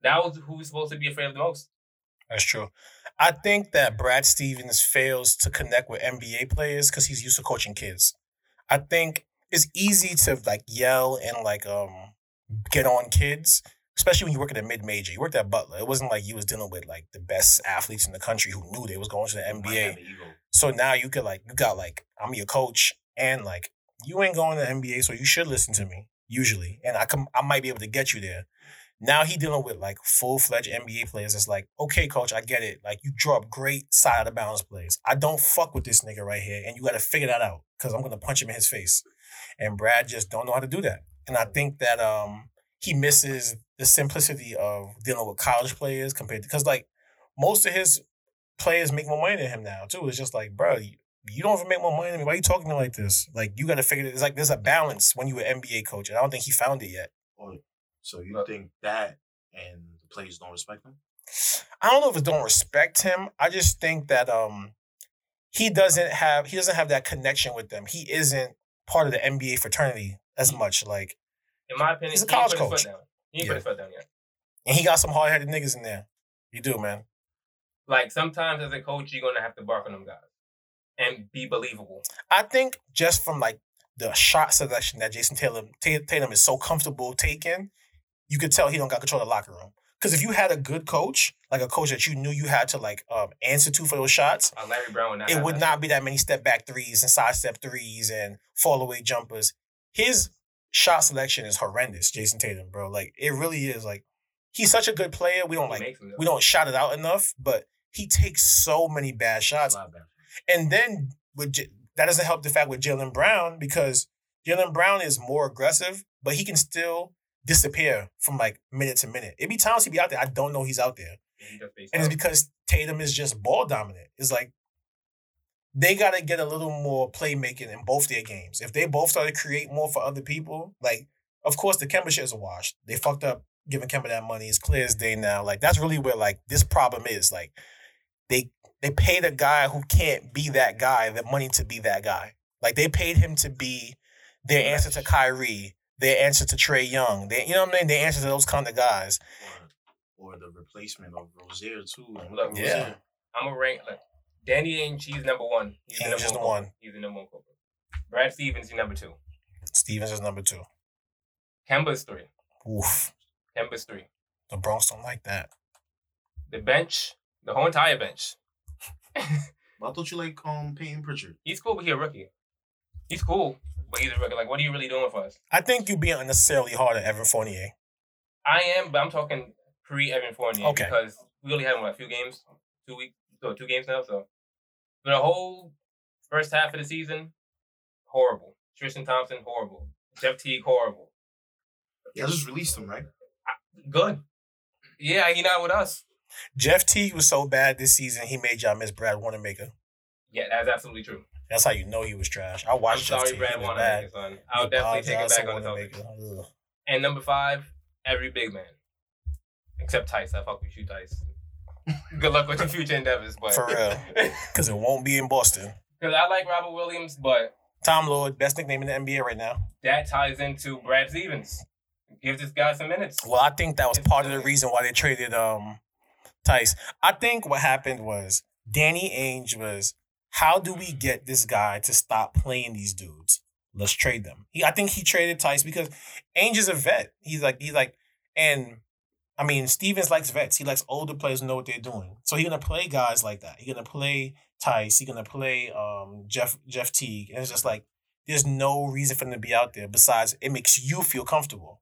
That was who we supposed to be afraid of the most. That's true. I think that Brad Stevens fails to connect with NBA players because he's used to coaching kids. I think it's easy to like yell and like um get on kids, especially when you work at a mid major. You worked at Butler. It wasn't like you was dealing with like the best athletes in the country who knew they was going to the NBA. have the ego. So now you could like you got like I'm your coach and like you ain't going to NBA, so you should listen to me usually, and I come I might be able to get you there. Now he dealing with like full fledged NBA players. It's like okay, coach, I get it. Like you draw up great side of the balance plays. I don't fuck with this nigga right here, and you got to figure that out because I'm gonna punch him in his face. And Brad just don't know how to do that, and I think that um he misses the simplicity of dealing with college players compared to because like most of his players make more money than him now too. It's just like, bro, you, you don't even make more money than me. Why are you talking to me like this? Like you got to figure it. It's like there's a balance when you an NBA coach, and I don't think he found it yet. So you Look. think that and the players don't respect him? I don't know if it's don't respect him. I just think that um he doesn't have he doesn't have that connection with them. He isn't part of the NBA fraternity as much. Like, In my opinion, He's a college put his coach. He ain't Yeah. put his foot down yet. and he got some hard headed niggas in there. You do, man. Like sometimes as a coach, you're gonna have to bark on them guys and be believable. I think just from like the shot selection that Jayson Tatum Tatum is so comfortable taking, you could tell he don't got control of the locker room. Because if you had a good coach, like a coach that you knew you had to like um, answer to for those shots, Uh, Larry Brown would not. it would that not be that many step back threes and side step threes and fall away jumpers. His shot selection is horrendous, Jayson Tatum, bro. Like it really is. Like he's such a good player. We don't He like makes them, though. we don't shout it out enough, but he takes so many bad shots. a lot better. And then with J- that doesn't help the fact with Jaylen Brown because Jaylen Brown is more aggressive, but he can still disappear from like minute to minute. It'd be times he'd be out there. I don't know he's out there. He And it's because Tatum is just ball dominant. It's like they gotta get a little more playmaking in both their games. If they both start to create more for other people, like of course the Kemba shit is a wash. They fucked up giving Kemba that money. It's clear as day now. Like that's really where like this problem is. Like they they paid a guy who can't be that guy the money to be that guy. Like they paid him to be their answer to Kyrie, their answer to Trae Young. They, you know what I mean? Their answer to those kind of guys. Or, or the replacement of Rozier too. Look, Rozier, Yeah. I'm a rank. Look, Danny Ainge, he's number one. He's Ainge the is number the one. one. He's the number one coach. Brad Stevens, he's number two. Stevens is number two. Kemba's three. Oof. Kemba's three. The Bronx don't like that. The bench, the whole entire bench. But I thought you like um Peyton Pritchard. He's cool, but he's a rookie. He's cool, but he's a rookie. Like, what are you really doing for us? I think you being unnecessarily hard at Evan Fournier. I am, but I'm talking pre Evan Fournier Okay. because we only had him what, a few games, two weeks, so two games now. So for the whole first half of the season, horrible. Tristan Thompson, horrible. Jeff Teague, horrible. Yeah, I just released him, right? Good. Yeah, he not with us. Jeff Teague was so bad this season, he made y'all miss Brad Wanamaker. Yeah, that's absolutely true. That's how you know he was trash. I I'm watched Jeff sorry. Brad Wanamaker, son. I'll definitely take it back on the Celtics. And number five, every big man. Except Theis. I fuck with you, Theis. Good luck with your future endeavors, but For real. Because it won't be in Boston. Because I like Robert Williams, but Time Lord, best nickname in the NBA right now. that ties into Brad Stevens. Give this guy some minutes. Well, I think that was part of the reason why they traded um Theis. I think what happened was Danny Ainge was, how do we get this guy to stop playing these dudes? Let's trade them. He, I think he traded Theis because Ainge is a vet. He's like, he's like, and I mean, Stevens likes vets. He likes older players know what they're doing. So he's gonna play guys like that. He's gonna play Theis. He's gonna play um Jeff Jeff Teague. And it's just like there's no reason for him to be out there besides it makes you feel comfortable.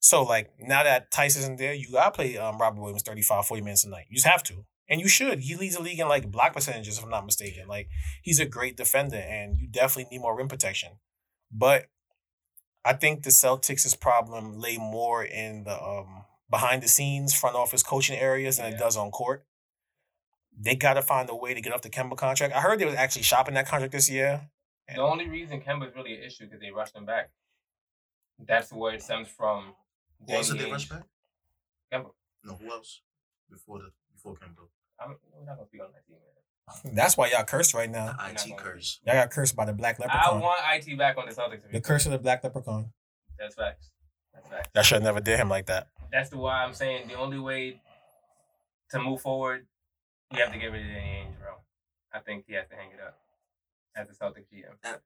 So like now that Theis isn't there, you gotta play um, Robert Williams 35, 40 minutes a night. You just have to. And you should. He leads the league in like block percentages, if I'm not mistaken. Like he's a great defender and you definitely need more rim protection. But I think the Celtics' problem lay more in the um, behind the scenes front office coaching areas than it does on court. They gotta find a way to get off the Kemba contract. I heard they was actually shopping that contract this year. The only reason Kemba's really an issue because they rushed him back. That's where it stems from. Who else did Danny they rush back? Kemba. No, who else? Before the before Kemba. I'm, we're not gonna speak on that team, man. That's why y'all cursed right now. not IT gonna- curse. Y'all got cursed by the black leprechaun. I want IT back on the Celtics. The curse of the black leprechaun. That's facts. That's facts. Y'all should have never did him like that. That's the why I'm saying the only way to move forward, you have to get rid of Danny Ainge, bro. I think he has to hang it up as a Celtics GM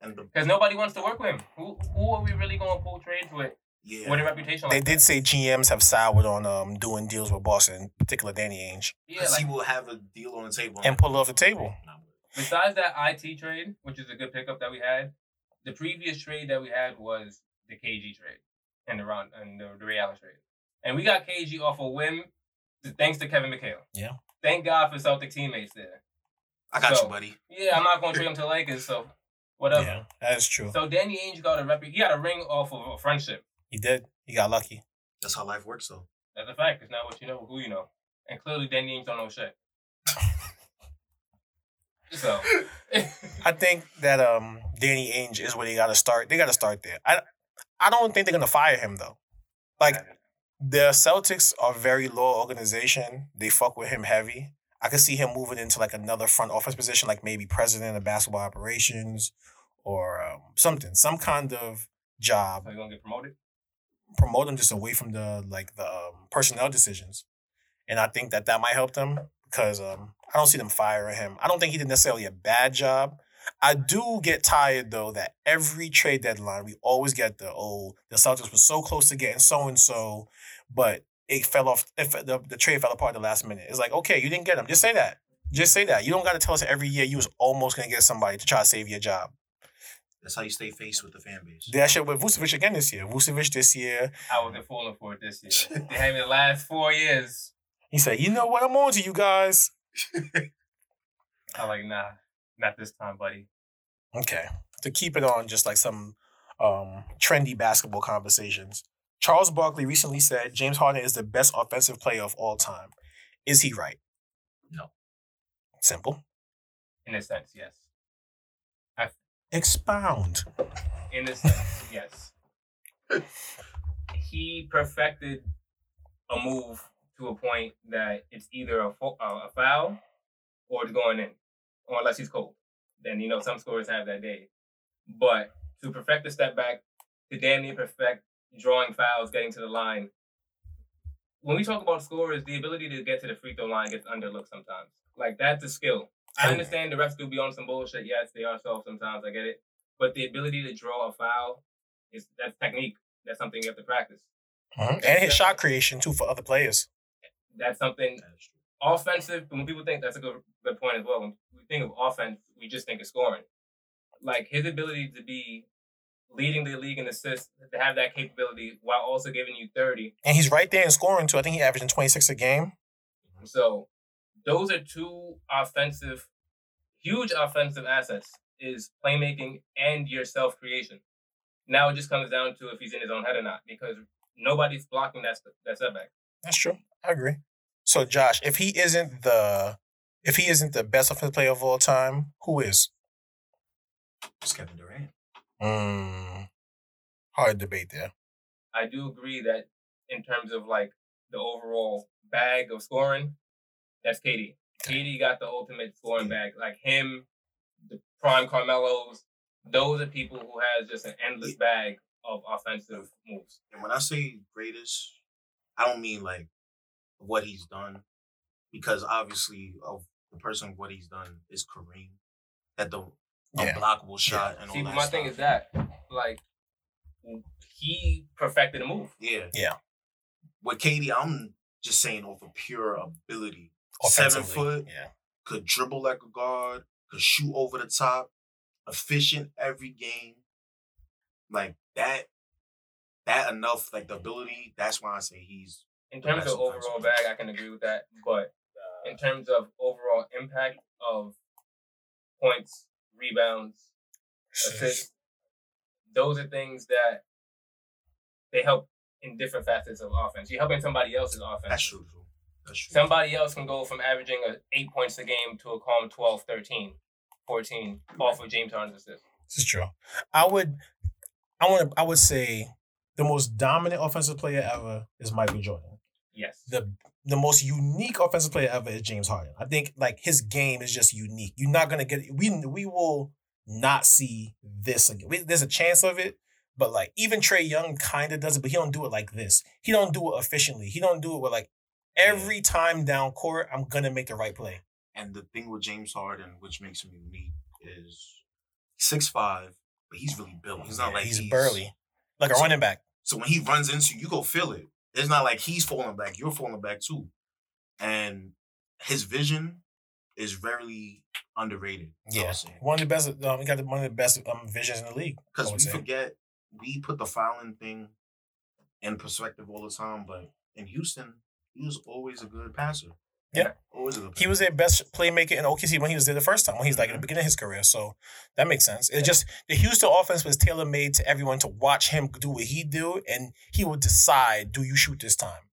And the because nobody wants to work with him. Who who are we really going to pull trades with yeah. with a reputation They like did say GMs have soured on um doing deals with Boston, in particular Danny Ainge, Yeah, Because he will have a deal on the table. and pull it off the table. Besides that IT trade, which is a good pickup that we had, the previous trade that we had was the KG trade and the round and the, the Ray Allen trade, and we got KG off a whim, thanks to Kevin McHale. Yeah. Thank God for Celtic teammates there. I got So- you, buddy. Yeah, I'm not going to trade him to Lakers, so whatever. Yeah, that is true. So Danny Ainge got a rep. He got a ring off of a friendship. He did. He got lucky. That's how life works, though. That's a fact. It's not what you know, who you know. And clearly Danny Ainge don't know shit. So I think that um Danny Ainge is where they got to start. They got to start there. I I don't think they're gonna fire him though. Like the Celtics are very loyal organization. They fuck with him heavy. I could see him moving into like another front office position, like maybe president of basketball operations or um, something, some kind of job. so you gonna get promoted? Promote him just away from the like the um, personnel decisions, and I think that that might help them because um, I don't see them firing him. I don't think he did necessarily a bad job. I do get tired though that every trade deadline we always get the oh the Celtics were so close to getting so and so, but it fell off. It, the, the trade fell apart at the last minute. It's like okay, you didn't get him. Just say that. Just say that. You don't got to tell us every year you was almost gonna get somebody to try to save your job. That's how you stay faced with the fan base. Did that shit with Vucevic again this year. Vucevic this year, I wasn't falling for it this year. they had me the last four years. he said, "You know what? I'm on to you guys." I'm like, nah, not this time, buddy. Okay. To keep it on just like some um, trendy basketball conversations. Charles Barkley recently said James Harden is the best offensive player of all time. Is he right? No. Simple. In a sense, yes. Expound. In a sense, yes. He perfected a move to a point that it's either a, fo- uh, a foul or it's going in, or unless he's cold. Then you know some scorers have that day. But to perfect the step back, to damn near perfect drawing fouls, getting to the line. When we talk about scorers, the ability to get to the free throw line gets underlooked sometimes. Like that's a skill. I understand the refs do be on some bullshit. Yes, they are soft sometimes. I get it. But the ability to draw a foul is that's technique. That's something you have to practice. Mhm. And his shot creation too for other players. That's something That's true. offensive. When people think that's a good good point as well. When we think of offense, we just think of scoring. Like his ability to be leading the league in assists, to have that capability while also giving you thirty. And he's right there in scoring too. I think he averaging 26 a game. So those are two offensive, huge offensive assets is playmaking and your self creation. Now it just comes down to if he's in his own head or not, because nobody's blocking that that setback. That's true. I agree. So Josh, if he isn't the if he isn't the best offensive player of all time, who is? It's Kevin Durant. Mm, hard debate there. I do agree that in terms of like the overall bag of scoring, that's KD. KD got the ultimate scoring bag. Like him, the prime Carmelo's, those are people who has just an endless bag of offensive moves. And when I say greatest, I don't mean like what he's done, because obviously of the person what he's done is Kareem, that the Yeah. unblockable shot and all See, that. but my thing is that like he perfected a move. yeah, Yeah. With KD, I'm just saying off of pure ability. Offensively. Seven foot, Yeah. could dribble like a guard, could shoot over the top, efficient every game. Like that, that enough, like the ability, that's why I say he's In terms of overall bag, I can agree with that. But in terms of overall impact of points, rebounds, assists, those are things that they help in different facets of offense. You're helping somebody else's offense. that's true. Too. That's true. Somebody else can go from averaging a 8 points a game to a calm 12, 13, 14 off of James Harden's assist. This is true. I would, I want to, I would say the most dominant offensive player ever is Michael Jordan. Yes. The the most unique offensive player ever is James Harden. I think like his game is just unique. You're not gonna get we we will not see this again. We, there's a chance of it, but like even Trae Young kind of does it, but he don't do it like this. He don't do it efficiently. He don't do it with like every time down court. I'm gonna make the right play. And the thing with James Harden, which makes him unique, is six five, but he's really built. He's not Yeah, like he's, burly, like a So- running back. So when he runs into you, you go feel it. It's not like he's falling back; you're falling back too. And his vision is very underrated. Yeah, one of the best. Um, he got the, one of the best um, visions in the league. Because we say. forget we put the fouling thing in perspective all the time, but in Houston, he was always a good passer. Yeah. always a good. He was their best playmaker in OKC when he was there the first time, when he's like in the Mhm. beginning of his career. So that makes sense. It's just the Houston offense was tailor made to everyone to watch him do what he do, and he would decide, do you shoot this time?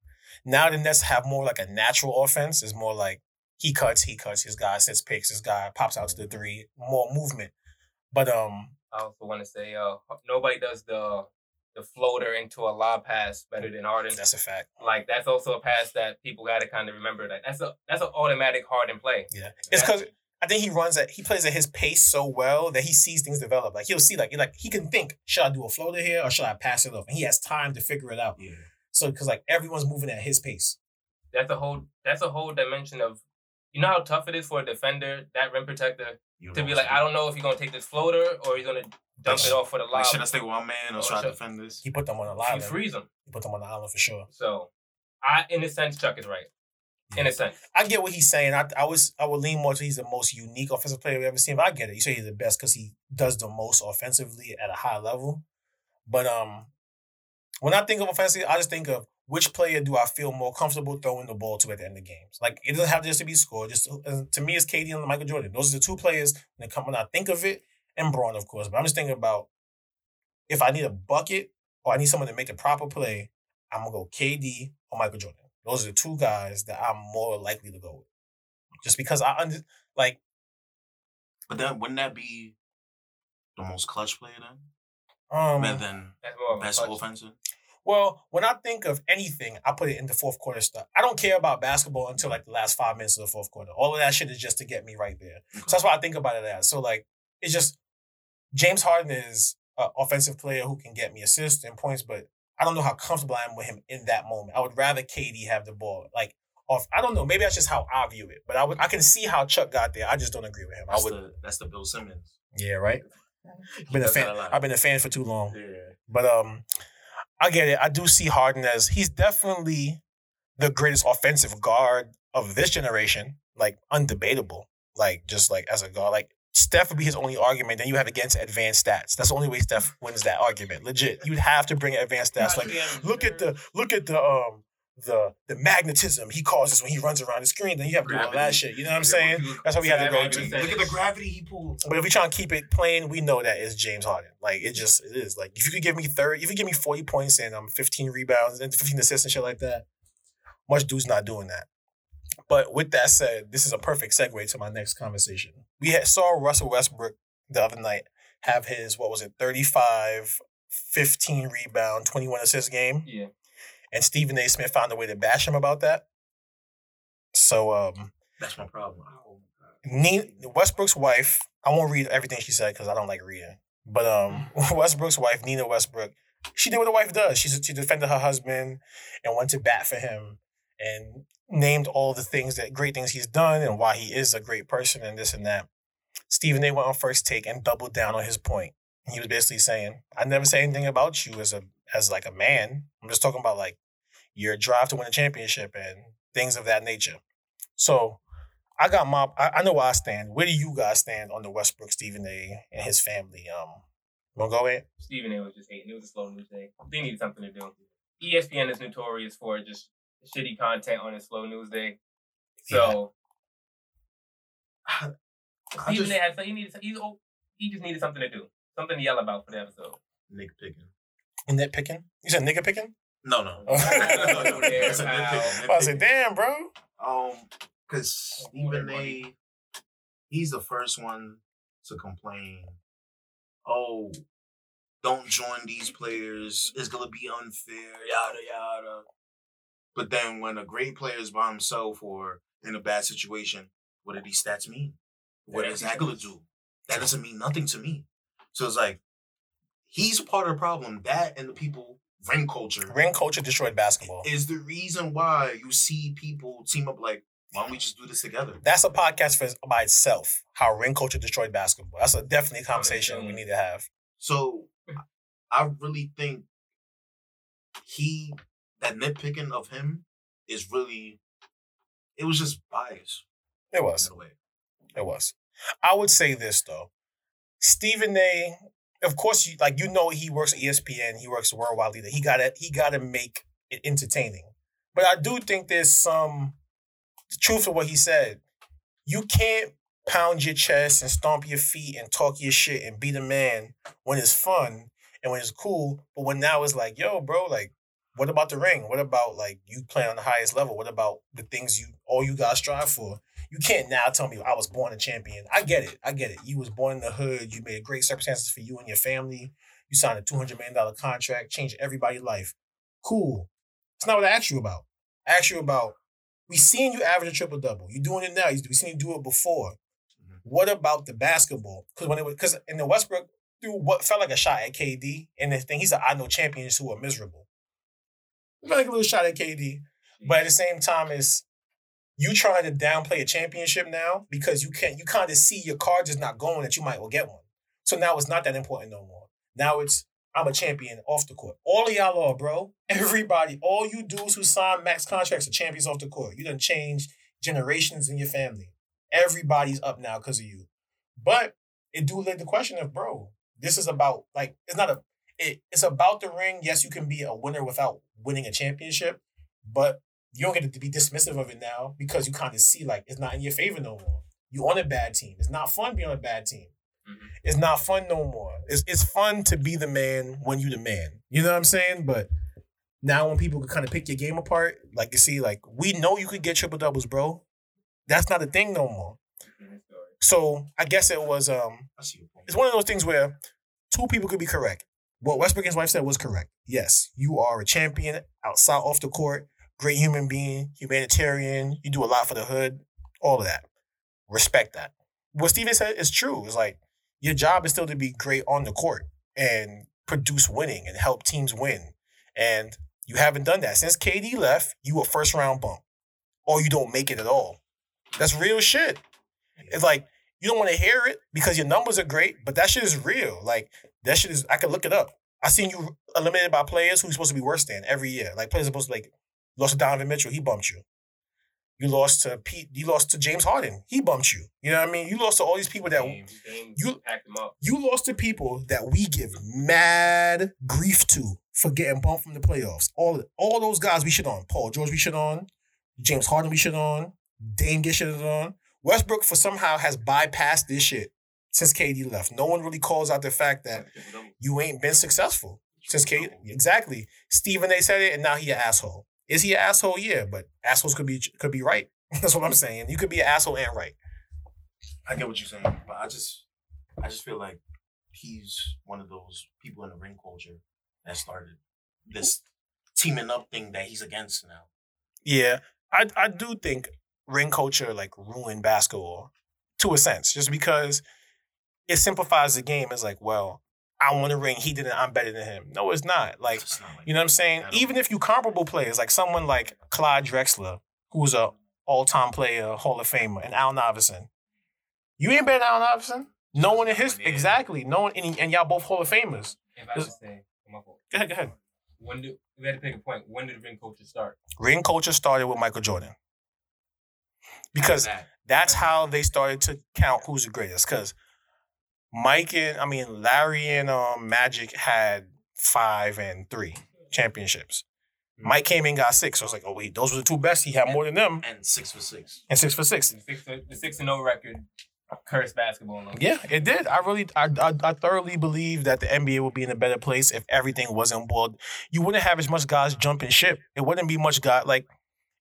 Now the Nets have more like a natural offense. It's more like he cuts, he cuts, his guy sets picks, his guy pops out to the three, more movement. But um, I also want to say uh, nobody does the the floater into a lob pass better than Harden. that's a fact. Like that's also a pass that people got to kind of remember that that's a that's an automatic Harden play. Yeah, it's because I think he runs at he plays at his pace so well that he sees things develop. Like he'll see like like he can think, should I do a floater here or should I pass it off? And he has time to figure it out. Yeah, So because like everyone's moving at his pace. that's a whole that's a whole dimension of you know how tough it is for a defender that rim protector You to be like I'm don't know if he's gonna take this floater or he's gonna dump Like, it off for the saying? lob. Like, should I stay with my man or Or should I defend this? He put them on the you island. freeze them. He put them on the island for sure. So I in a sense Chuck is right. In a sense. I get what he's saying. I I was I would lean more to he's the most unique offensive player we've ever seen. But I get it. You say he's the best because he does the most offensively at a high level. But um, when I think of offensive, I just think of which player do I feel more comfortable throwing the ball to at the end of games. Like it doesn't have just to be scored. Just uh, to me, it's KD and Michael Jordan. Those are the two players when it come when I think of it, and Bron, of course. But I'm just thinking about if I need a bucket or I need someone to make the proper play, I'm gonna go KD or Michael Jordan. Those are the two guys that I'm more likely to go with. Just because I under like But then wouldn't that be the most clutch player then? um Better than That's more of a best clutch. offensive? Well, when I think of anything, I put it in the fourth quarter stuff. I don't care about basketball until like the last five minutes of the fourth quarter. All of that shit is just to get me right there. So that's why I think about it as. So like it's just James Harden is an offensive player who can get me assists and points, but I don't know how comfortable I am with him in that moment. I would rather KD have the ball. Like off I don't know, maybe that's just how I view it. But I would I can see how Chuck got there. I just don't agree with him. That's I would the that's the Bill Simmons. Yeah, right. Been a fan a lot. I've been a fan for too long. Yeah. But um I get it. I do see Harden as he's definitely the greatest offensive guard of this generation, like undebatable. Like just like as a guard, like Steph would be his only argument. Then you have against advanced stats. That's the only way Steph wins that argument. Legit, you'd have to bring advanced stats. Like look at the look at the um the the magnetism he causes when he runs around the screen. Then you have to do all that Gravity. shit. You know what I'm saying? That's what we have to go to. Look at the gravity he pulled. But if we try and keep it plain, we know that it's James Harden. Like it just it is. Like if you could give me thirty, if you give me forty points and I'm um fifteen rebounds and fifteen assists and shit like that, much dude's not doing that. But with that said, this is a perfect segue to my next conversation. We had, saw Russell Westbrook the other night have his what was it 35 15 rebound 21 assist game Yeah. And Stephen A Smith found a way to bash him about that. So um That's my problem. Ne- Westbrook's wife, I won't read everything she said because I don't like reading. But um, Westbrook's wife, Nina Westbrook, she did what a wife does. She she defended her husband and went to bat for him and named all the things that great things he's done and why he is a great person and this and that. Stephen A went on first take and doubled down on his point. He was basically saying, "I never say anything about you as a as like a man. I'm just talking about like your drive to win a championship and things of that nature." So I got my I, I know where I stand. Where do you guys stand on the Westbrook Stephen A and his family? Um wanna go in? Stephen A was just hating. It was a slow news day. They needed something to do. ESPN is notorious for just shitty content on a slow news day. So I Stephen just A had he needed he's oh, he just needed something to do, something to yell about for the episode. Nick picking. Nitpicking? You said nigga picking? No, no. Oh. no, no, There, That's a pal. nitpicking, I was like, damn, bro. Um, because Stephen money. A, he's the first one to complain. Oh, don't join these players. It's gonna be unfair. Yada yada. But then when a great player is by himself or in a bad situation, what do these stats mean? What Yeah, is that gonna do? That doesn't mean nothing to me. So it's like he's part of the problem. That and the people ring culture Ring culture destroyed basketball. is the reason why you see people team up like, why don't we just do this together? That's a podcast for by itself. How ring culture destroyed basketball. That's a definitely a conversation we need to have. So I really think he that nitpicking of him is really it was just bias It was. in a way. It was. I would say this though. Stephen A. Of course, you like you know he works at ESPN. He works worldwide leader. He got to he got to make it entertaining. But I do think there's some truth to what he said. You can't pound your chest and stomp your feet and talk your shit and be the man when it's fun and when it's cool. But when now it's like, yo, bro, like, what about the ring? What about like you playing on the highest level? What about the things you all you guys strive for? You can't now tell me I was born a champion. I get it. I get it. You was born in the hood. You made great circumstances for you and your family. You signed a two hundred million dollar contract, changed everybody's life. Cool. It's not what I asked you about. I asked you about. We seen you average a triple double. You doing it now. We seen you do it before. Mhm. What about the basketball? Because when it was because in the Westbrook threw what felt like a shot at KD, and the thing he said, I know champions who are miserable. It felt like a little shot at KD. But at the same time, it's you trying to downplay a championship now because you can't. You kind of see your card just not going that you might well get one. So now it's not that important no more. Now it's I'm a champion off the court. All of y'all are, bro. Everybody, all you dudes who sign max contracts are champions off the court. You done changed generations in your family. Everybody's up now because of you. But it do lead the question of, bro, this is about like it's not a it, it's about the ring. Yes, you can be a winner without winning a championship, but you don't get to be dismissive of it now because you kind of see like it's not in your favor no more. You on a bad team. It's not fun being on a bad team. Mhm. It's not fun no more. It's it's fun to be the man when you the man. You know what I'm saying? But now when people can kind of pick your game apart, like you see, like we know you could get triple doubles, bro. That's not a thing no more. Mhm. So I guess it was um I see your point. it's one of those things where two people could be correct. What Westbrook and his wife said was correct. Yes, you are a champion outside off the court, great human being, humanitarian. You do a lot for the hood, all of that. Respect that. What Steven said is true. It's like your job is still to be great on the court and produce winning and help teams win. And you haven't done that since KD left. You a first round bump, or you don't make it at all. That's real shit. It's like you don't want to hear it because your numbers are great, but that shit is real. Like that shit is I can look it up. I seen you eliminated by players who's supposed to be worse than every year. Like players are supposed to like you lost to Donovan Mitchell, he bumped you. You lost to Pete. You lost to James Harden. He bumped you. You know what I mean? You lost to all these people that Dame, Dame you- them up. you lost to people that we give mad grief to for getting bumped from the playoffs. All all those guys we shit on. Paul George we shit on. James Harden we shit on. Dame get shit on. Westbrook for somehow has bypassed this shit since KD left. No one really calls out the fact that you ain't been successful since KD. Exactly. Stephen A said it, and now he an asshole. Is he an asshole? Yeah, but assholes could be could be right. That's what I'm saying. You could be an asshole and right. I get what you're saying, but I just, I just feel like he's one of those people in the ring culture that started this teaming up thing that he's against now. Yeah, I I do think ring culture like ruined basketball to a sense, just because it simplifies the game. It's like, well, I want a ring. He didn't. I'm better than him. No, it's not. Like, It's not like you know what I'm saying? Even if you comparable players, like someone like Clyde Drexler, who's a all time player, Hall of Famer, and Al Iverson, you ain't better than Al Iverson. No one in his Yeah. exactly. No one, and, and y'all both Hall of Famers. If I should say, my. Go ahead, go ahead. When do we had to pick a point? When did ring culture start? Ring culture started with Michael Jordan because That. that's how they started to count who's the greatest. Because Mike and I mean Larry and um, Magic had five and three championships. Mike came in got six. So I was like, oh wait, those were the two best. He had more than them, and six for six. and six for six. the six the six and zero record cursed basketball. though. Yeah, it did. I really, I, I, I thoroughly believe that the NBA would be in a better place if everything wasn't boiled. You wouldn't have as much guys jumping ship. It wouldn't be much guy like.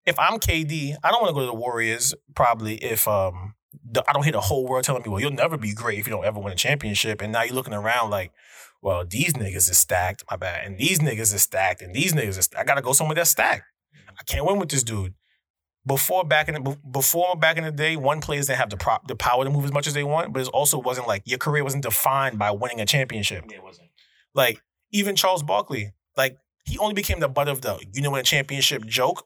If I'm KD, I don't want to go to the Warriors. Probably if um, the, I don't hear the whole world telling me, well, you'll never be great if you don't ever win a championship. And now you're looking around like, well, these niggas is stacked. My bad. And these niggas is stacked. And these niggas is. Stacked. I gotta go somewhere that's stacked. I can't win with this dude. Before back in the before back in the day, one players didn't have the prop the power to move as much as they want, but it also wasn't like your career wasn't defined by winning a championship. Yeah, it wasn't. Like even Charles Barkley, like he only became the butt of the you know win a championship joke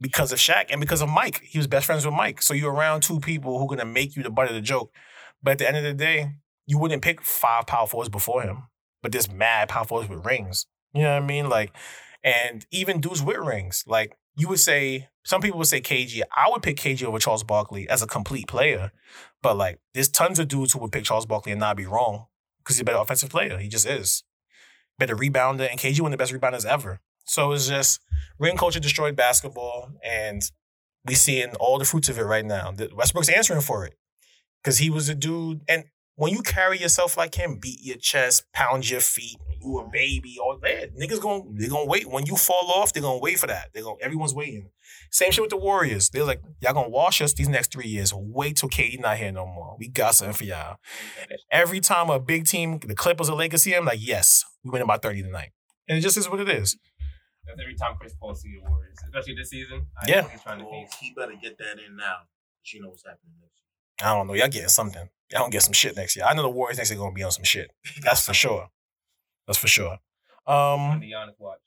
Because of Shaq. and because of Mike. He was best friends with Mike. So you're around two people who are gonna make you the butt of the joke. But at the end of the day, you wouldn't pick five power forwards before him. But this mad power forwards with rings. You know what I mean? Like, and even dudes with rings. Like you would say, some people would say KG. I would pick KG over Charles Barkley as a complete player. But like, there's tons of dudes who would pick Charles Barkley and not be wrong because he's a better offensive player. He just is. Better rebounder, and KG one of the best rebounders ever. So it's just ring culture destroyed basketball, and we seeing all the fruits of it right now. Westbrook's answering for it because he was a dude. And when you carry yourself like him, beat your chest, pound your feet, you a baby, all that niggas gonna they gonna wait. When you fall off, they're gonna wait for that. They're gonna everyone's waiting. Same shit with the Warriors. They're like, y'all gonna wash us these next three years. Wait till KD not here no more. We got something for y'all. Every time a big team, the Clippers or Lakers see him, like, yes, we win by 30 tonight. And it just is what it is. That's every time Chris Paul see the Warriors, especially this season. I Yeah. know he's trying to Well, he better get that in now. But you know what's happening next I don't know. Y'all getting something. Y'all gonna get some shit next year. I know the Warriors next year gonna be on some shit. That's for sure. That's for sure. on Um, the watch.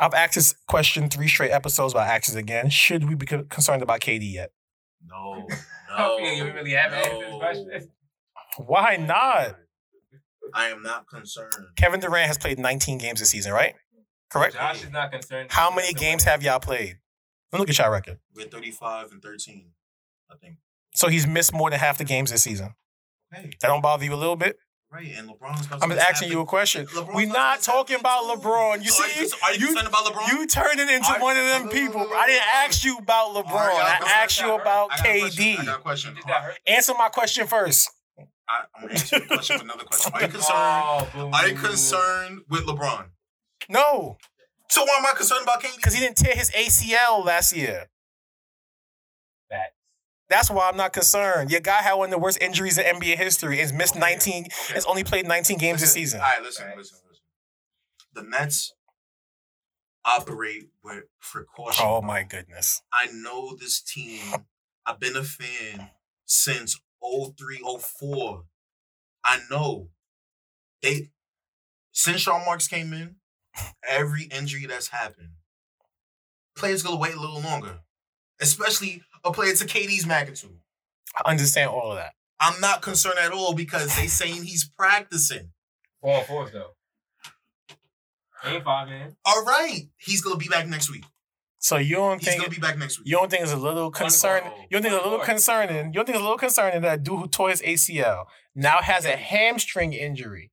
I've asked this question three straight episodes, but I asked it again. Should we be concerned about KD yet? No, no. you really haven't answered this no. question. Why not? I am not concerned. Kevin Durant has played 19 games this season, right? Correct. Josh is not concerned. How many games have y'all played? Let me look at y'all record. We're 35 and 13, I think. So he's missed more than half the games this season. Hey, That don't bother you a little bit? right. And LeBron's about I'm to just asking half you a question. LeBron's We're not talking about LeBron. You So are see, you, are you, you- concerned about LeBron? You turned it into All right. one of them people. I didn't ask you about LeBron. All right, I got asked you about I got. I KD. got a question. Just got hurt. Answer my question first. I, I'm gonna answer the question with another question. Are you oh, concerned? Oh. Are you concerned with LeBron? No, So why am I concerned about KD? because he didn't tear his ACL last year. Facts. That's why I'm not concerned. Your guy had one of the worst injuries in NBA history. Has missed 19. Has only played 19 games this season. All right, listen, listen, listen. The Nets operate with precaution. Oh my goodness. I know this team. I've been a fan since 03, 04. I know they since Sean Marks came in, every injury that's happened, players gonna wait a little longer. Especially a player to KD's magnitude. I understand all of that. I'm not concerned at all because they saying he's practicing. Four on fours though. Ain't five man. All right, he's gonna be back next week. So you don't He's think he's gonna be back next week. you don't think it's a little concerning? You don't think it's a little concerning? You don't think it's a little concerning that dude who tore his ACL now has a hamstring injury?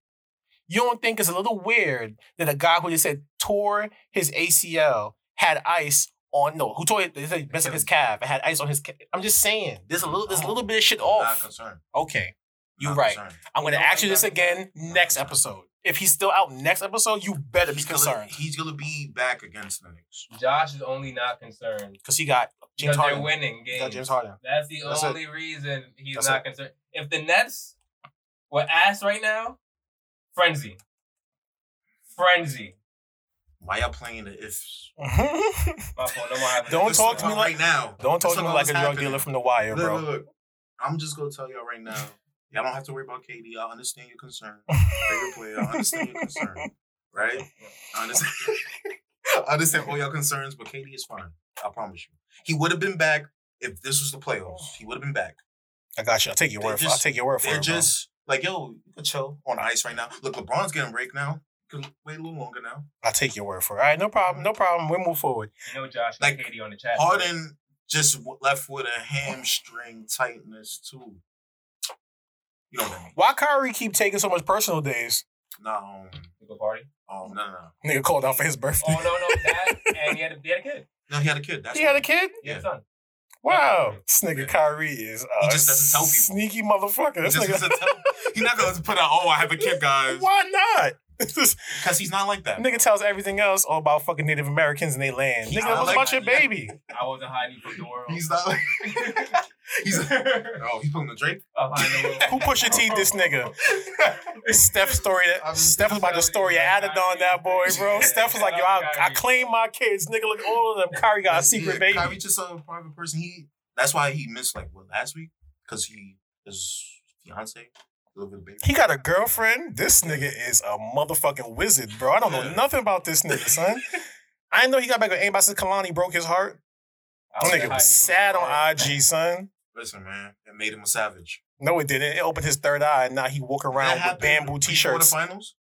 You don't think it's a little weird that a guy who just said tore his ACL had ice on no who tore it, they said messed up his calf and had ice on his. Ca- I'm just saying there's a little there's a little bit of shit off. Not off. concerned. Okay, you're Not right. concerned. I'm gonna You know ask you what, this not again concerned? next episode. If he's still out next episode, you better be He's gonna, concerned he's gonna be back against the Knicks. Josh is only not concerned because he got James because they're Harden. winning He games. got James Harden. That's the That's it. only reason he's That's not it. concerned. If the Nets were ass right now, frenzy, frenzy. Why y'all playing the ifs? My fault. No more happening. Don't talk to me like- right now. Don't talk Let's to me like a what's drug happening. dealer from the wire, Look, bro. look, look. I'm just gonna tell y'all right now. Y'all don't have to worry about KD. I understand your concern. Favorite player. I understand your concern. Right? I understand. I understand all your concerns, but KD is fine. I promise you. He would have been back if this was the playoffs. He would have been back. I got you. I'll take your They word for. I'll take your word for They're it, bro. just like, yo, you can chill on ice right now. Look, LeBron's getting a break now. You can wait a little longer now. I'll take your word for it. All right, no problem. No problem. We'll move forward. You know Josh Like, like KD on the chat. Harden just w- left with a hamstring tightness too. You know what I mean? Why Kyrie keep taking so much personal days? No, um, Go party. um, no, no, no. Nigga called out for his birthday. Oh no no that and he had a, he had a kid. No, he had a kid. That's he had a kid? He had a Yeah. son. Wow. This nigga Yeah. Kyrie is uh, He just doesn't tell people. sneaky motherfucker. He This just nigga. tell- He's not gonna put out, oh, I have a kid, guys. Why not? This Because he's not like that. nigga tells everything else all about fucking Native Americans and they land. He's Nigga, not was like about your baby. I wasn't hiding from the world. He's not like. he's. like, Oh, he's putting the Drake. The world. Who pushed your teeth, this nigga? Steph story that I'm- Steph was about the story of added on that boy, bro. Steph was like, yo, I, I claim my kids. Nigga, look, all of them. Kyrie got a secret Yeah, baby. Kyrie just a private person. He. That's why he missed like what last week because he his fiance delivered a baby. He got a girlfriend. This nigga is a motherfucking wizard, bro. I don't know Yeah. nothing about this nigga, son. I didn't know he got back with anybody since Kehlani broke his heart. I That wasn't nigga was sad on world. IG, son. Listen, man, it made him a savage. No, it didn't. It opened his third eye, and now he walk around with happened bamboo t-shirts. The finals.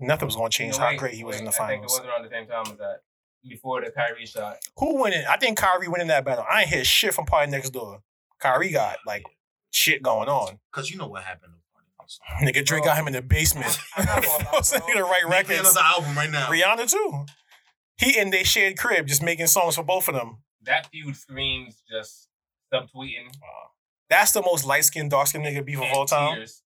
Nothing was gonna change No, how wait, great he was wait, in the I think it wasn't around the same time as that. Before the Kyrie shot. Who winning? I think Kyrie winning that battle. I ain't hear shit from party next door. Kyrie got like shit going on. Cause you know what happened. Nigga Drake got him in the basement. I'm not gonna lie, Forcing nigga to write records. another album right now. Rihanna too. He and they shared crib just making songs for both of them. That feud screams just subtweeting. That's the most light skinned, dark skinned nigga beef of all time. tears.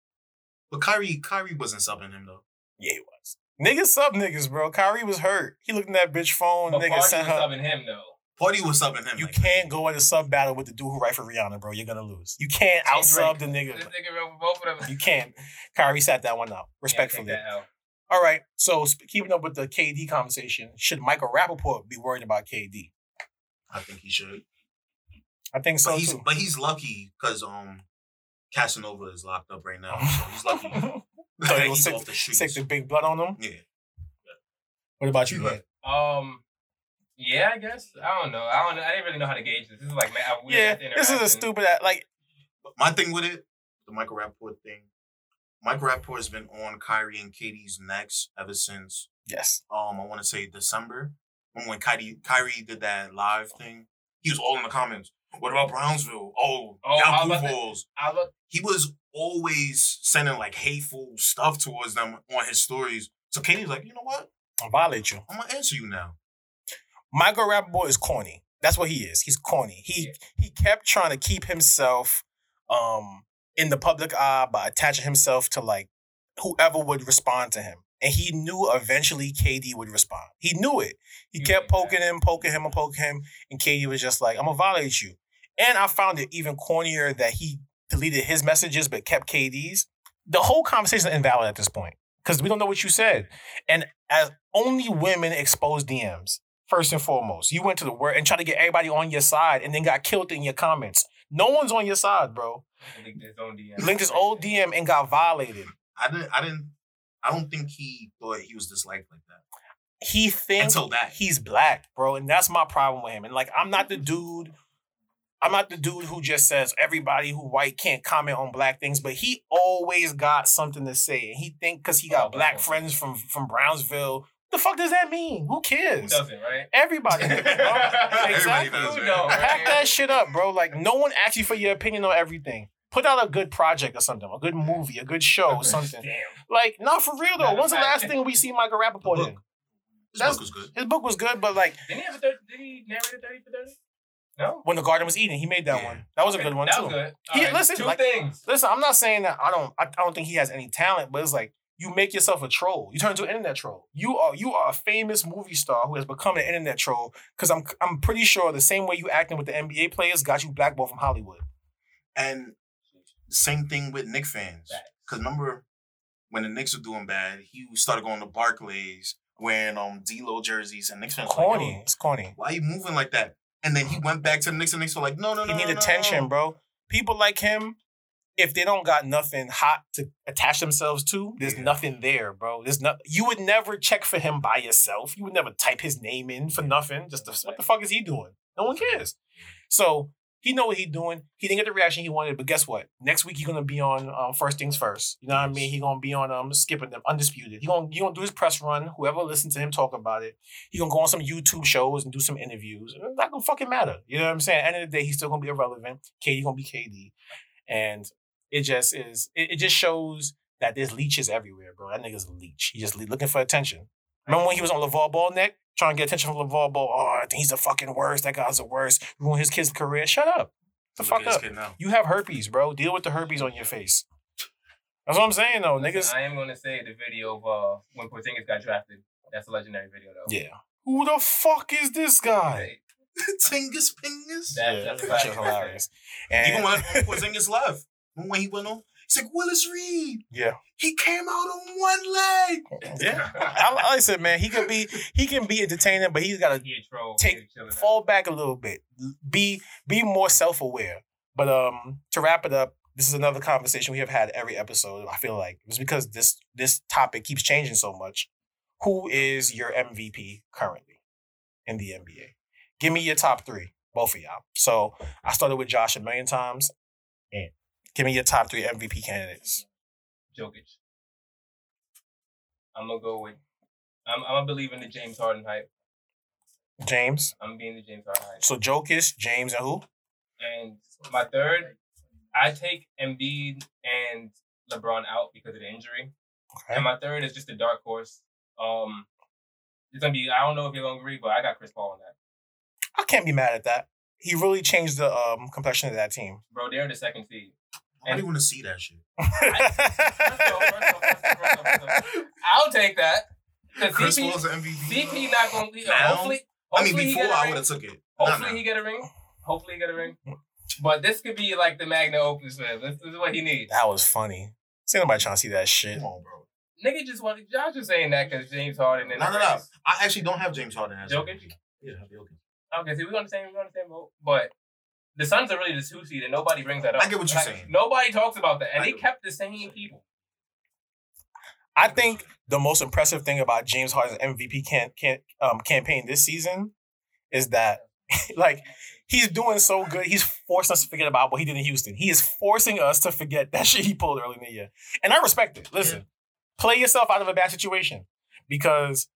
But Kyrie, Kyrie wasn't subbing him though. Yeah, he was. Niggas sub niggas, bro. Kyrie was hurt. He looked in that bitch phone. But nigga Party was sent her. subbing him though. Party was subbing him. You like, can't go in a sub battle with the dude who write for Rihanna, bro. You're gonna lose. You can't out sub the This nigga. nigga wrote for both of them. You can't. Kyrie sat that one out respectfully. Yeah, take that L. All right. So sp- keeping up with the KD conversation, should Michael Rapaport be worried about KD? I think he should. I think so but he's too. but he's lucky because um Casanova is locked up right now, so he's lucky. So he'll he's sick- off the streets. Take the big blood on him. yeah. What about you, You man? Um, yeah, I guess. I don't know. I don't. I didn't really know how to gauge this. This is like man, Yeah, this is a interaction. stupid. Like, My thing with it, the Michael Rapaport thing. Michael Rapaport has been on Kyrie and KD's necks ever since yes, um I want to say December. When when Kyrie Kyrie did that live thing, he was all in the comments. What about Brownsville? Oh, Oh, I y'all blue about balls. He was always sending like hateful stuff towards them on his stories. So KD's like, you know what? I'll violate you. I'm gonna answer you now. Michael Rapaport is corny. That's what he is. He's corny. He he kept trying to keep himself um in the public eye by attaching himself to like whoever would respond to him. And he knew eventually KD would respond. He knew it. He kept poking him, poking him, and poking him. And KD was just like, I'm gonna violate you. And I found it even cornier that he deleted his messages but kept KD's. The whole conversation is invalid at this point. Because we don't know what you said. And as only women expose DMs first and foremost. You went to the word and tried to get everybody on your side and then got killed in your comments. No one's on your side, bro. Linked his own DM. Linked his old DM and got violated. I didn't I didn't I don't think he thought he was disliked like that. He thinks Until that. he's black, bro. And that's my problem with him. And like, I'm not the dude. I'm not the dude who just says everybody who white can't comment on black things, but he always got something to say. And he think because he got Oh, black black friends from from Brownsville, the fuck does that mean? Who Who cares? doesn't, right? Everybody. does, bro. Everybody exactly. does, Who man. don't, Pack that shit up, bro. Like no one asks you for your opinion on everything. Put out a good project or something, a good movie, a good show, or something. Damn. Like, not for real though. Matter When's the last thing we see Michael Rapaport book. in? This That's- book was good. His book was good, but like Didn't he have a third? Did he narrate a thirty for thirty? No. when the garden was Eden, he made that Yeah. one. That was a good one that too. Was good. He- Alright, listen, two like- things. Listen, I'm not saying that I don't. I, I don't think he has any talent, but it's like you make yourself a troll. You turn into an internet troll. You are you are a famous movie star who has become an internet troll. Because I'm I'm pretty sure the same way you acting with the NBA players got you blackballed from Hollywood. And same thing with Knick fans. Because remember when the Knicks were doing bad, he started going to Barclays wearing um D-Lo jerseys, and Knicks fans were like, Corny. It's corny. why are you moving like that? And then he went back to the Knicks, and Knicks were like, no, no, no, He need no, attention, no. bro. People like him, if they don't got nothing hot to attach themselves to, there's Yeah. nothing there, bro. There's not. You would never check for him by yourself. You would never type his name in for nothing. Just to, what the fuck is he doing? No one cares. So he know what he doing. He didn't get the reaction he wanted, but guess what? Next week he's gonna be on um, First Things First. You know what I mean? He gonna be on um skipping them undisputed. He gonna he gonna do his press run. Whoever listens to him talk about it, he gonna go on some YouTube shows and do some interviews. It's not gonna fucking matter. You know what I'm saying? At the end of the day, he's still gonna be irrelevant. KD gonna be KD, and it just is. It, it just shows that there's leeches everywhere, bro. That nigga's a leech. He just le- looking for attention. Remember when he was on LaVar Ball neck? Trying to get attention from LaVar Ball. Oh, I think he's the fucking worst. That guy's the worst. Ruin his kid's career. Shut up. The fuck up. now. You have herpes, bro. Deal with the herpes on your face. That's what I'm saying, though, Listen, niggas. I am gonna say the video of uh when Porzingis got drafted. That's a legendary video though. Yeah. Who the fuck is this guy? Hey, Tingus Pingus. That- yeah, that's a that shit fact. hilarious. And Even when Porzingis left, remember when he went on, he's like Willis Reed. yeah, He came out on one leg. yeah. I, I said, man, he could be, he can be entertaining, but he's got to He. Take- He a chiller. fall back a little bit. Be be more self aware. But um, to wrap it up, this is another conversation we have had every episode. I feel like it's because this this topic keeps changing so much. Who is your MVP currently in the NBA? Give me your top three, both of y'all. So I started with Josh a million times, and give me your top three MVP candidates. Jokic. I'm gonna go with. I'm I'm a believer in the James Harden hype. James. I'm being the James Harden hype. So Jokic, James, and who? And my third, I take Embiid and LeBron out because of the injury. Okay. And my third is just a dark horse. Um, it's gonna be. I don't know if you're gonna agree, but I got Chris Paul on that. I can't be mad at that. He really changed the um, complexion of that team. Bro, they're the second seed. I don't want to see that shit. I'll take that. Because Chris CP, Paul's the MVP. CP not gonna be. Now? Hopefully, I mean, hopefully he before get a I would have took it. Hopefully now. he get a ring. Hopefully he get a ring. But this could be like the magna opus for him. This, this is what he needs. That was funny. See nobody trying to see that shit. Come on, bro. Nigga just wanted. Josh was saying that because James Harden and No, the no, no. I actually don't have James Harden as Jokic? MVP. Yeah, I Jokic. Okay, see, we're on the same, we're on the same boat. But the Suns are really the two seed, and nobody brings that up. I get what you're saying. Nobody talks about that, and I they kept the same people. I think the most impressive thing about James Harden's MVP can, can, um, campaign this season is that, like, he's doing so good. He's forcing us to forget about what he did in Houston. He is forcing us to forget that shit he pulled early in the year. And I respect it. Listen, play yourself out of a bad situation because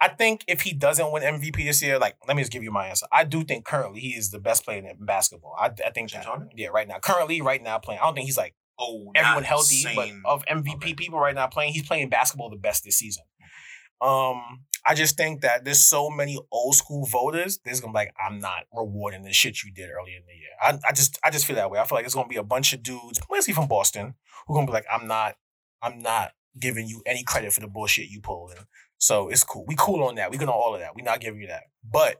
I think if he doesn't win MVP this year, like, let me just give you my answer. I do think currently he is the best player in basketball. I, I think that. Yeah, right now. Currently, right now playing. I don't think he's like Oh, everyone healthy, but of MVP Okay. people right now playing, he's playing basketball the best this season. Um, I just think that there's so many old school voters. There's gonna be like, I'm not rewarding the shit you did earlier in the year. I, I just I just feel that way. I feel like it's gonna be a bunch of dudes, mostly from Boston, who gonna be like, I'm not, I'm not giving you any credit for the bullshit you pulled in. So it's cool. We cool on that. We good on all of that. we not giving you that. But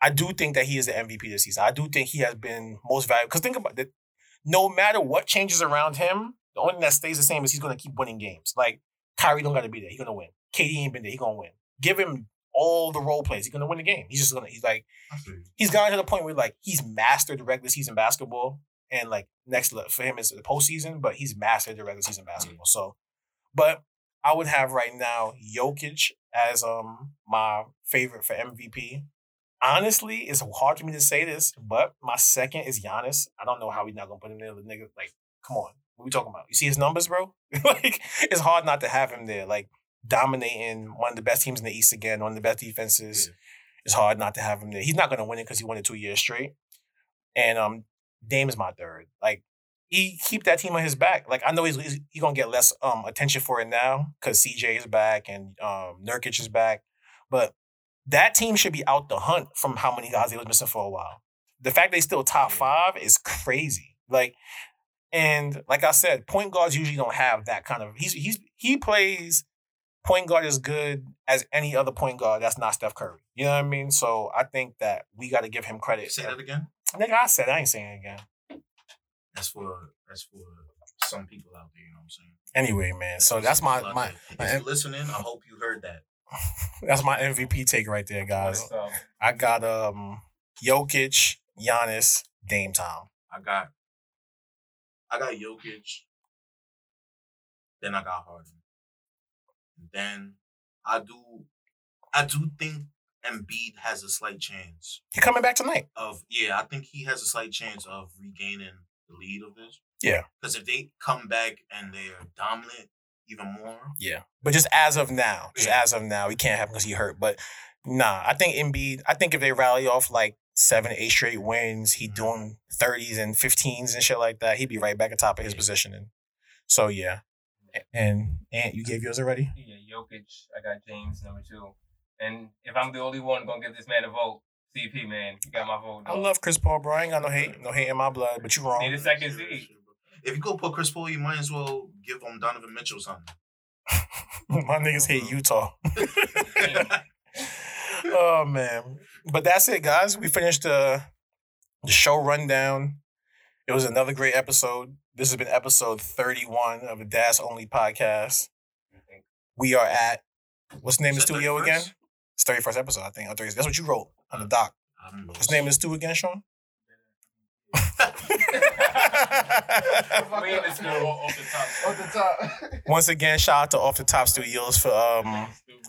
I do think that he is the MVP this season. I do think he has been most valuable. Because think about it. No matter what changes around him, the only thing that stays the same is he's gonna keep winning games. Like Kyrie don't gotta be there. He's gonna win. KD ain't been there. He's gonna win. Give him all the role plays. He's gonna win the game. He's just gonna. He's like I feel you. he's gotten to the point where like he's mastered the regular season basketball, and like next for him is the postseason, but he's mastered the regular season basketball. So, but I would have right now Jokic as um my favorite for MVP. honestly, it's hard for me to say this, but my second is Giannis. I don't know how we not gonna put him there. The nigga, like, come on, what we talking about? You see his numbers, bro? like, it's hard not to have him there. Like, dominating one of the best teams in the East again, one of the best defenses. Yeah. It's hard not to have him there. He's not gonna win it because he won it two years straight. And um, Dame is my third. Like, he keep that team on his back. Like, I know he's he's, he gonna get less um attention for it now because CJ is back and um Nurkic is back, but that team should be out the hunt from how many guys they was missing for a while. The fact they still top five is crazy. Like, and like I said, point guards usually don't have that kind of. He's he's he plays point guard as good as any other point guard that's not Steph Curry. You know what I mean? So I think that we got to give him credit. Say that again. Nigga, I said I ain't saying it again. That's for that's for some people out there. You know what I'm saying? Anyway, man. So that's my my my If you're listening, I hope you heard that. that's my MVP take right there, guys. I got um Jokic, Giannis, Dame Time. I got I got Jokic. Then I got Harden. Then I do I do think Embiid has a slight chance He coming back tonight. of yeah, I think he has a slight chance of regaining the lead of this. Yeah. Because if they come back and they're dominant even more, Yeah. But just as of now, just Yeah. as of now, he can't happen because he hurt. But nah, I think Embiid, I think if they rally off like seven, eight straight wins, he Mhm. doing 30s and 15s and shit like that, he'd be right back at top of his Yeah. positioning. So yeah. And and you gave yours already? yeah, Jokic. I got James number two. And if I'm the only one gonna give this man a vote, CP man, you got my vote. I love Chris Paul, bro. I ain't got no hate, no hate in my blood, but you wrong. Need a second seed. If you go put Chris Paul, you might as well give him Donovan Mitchell something. my niggas hate Utah. oh man. But that's it, guys. We finished the the show rundown. It was another great episode. This has been episode 31 of the Dad's Only podcast. We are at what's the name of the studio 31st? again? It's 31st episode, I think. or 30th. That's what you wrote on the doc. I don't know. What's the name is the studio again, Sean? We in the studio off the top. Off the top. Once again, shout out to Off the Top Studios for um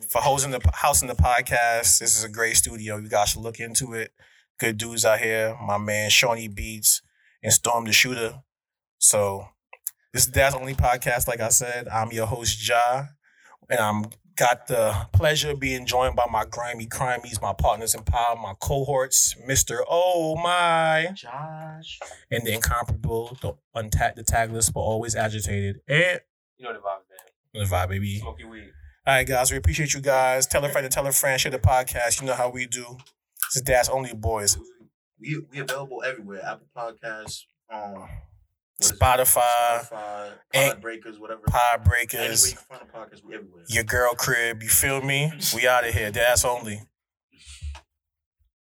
for hosting the hosting the podcast. This is a great studio. You guys should look into it. Good dudes out here. My man Shawnee Beats and Storm the Shooter. So this is Dad's only podcast. Like I said, I'm your host Ja, and I'm got the pleasure of being joined by my grimy crimies, my partners in power, my cohorts, Mister Oh My, Josh. and the incomparable, the untapped, the tagless, but always agitated, and You know the vibe, man. the vibe, baby. Smoky weed. All right, guys, we appreciate you guys. Tell a friend to tell a friend, share the podcast. You know how we do. This is Dad's Only Boys. We we available everywhere. Apple Podcasts, um, what is it? Spotify, Spotify, Pod Breakers, whatever. Pod Anywhere you Breakers, can find a podcast, everywhere. your girl crib. You feel me? We out of here. Dad's Only.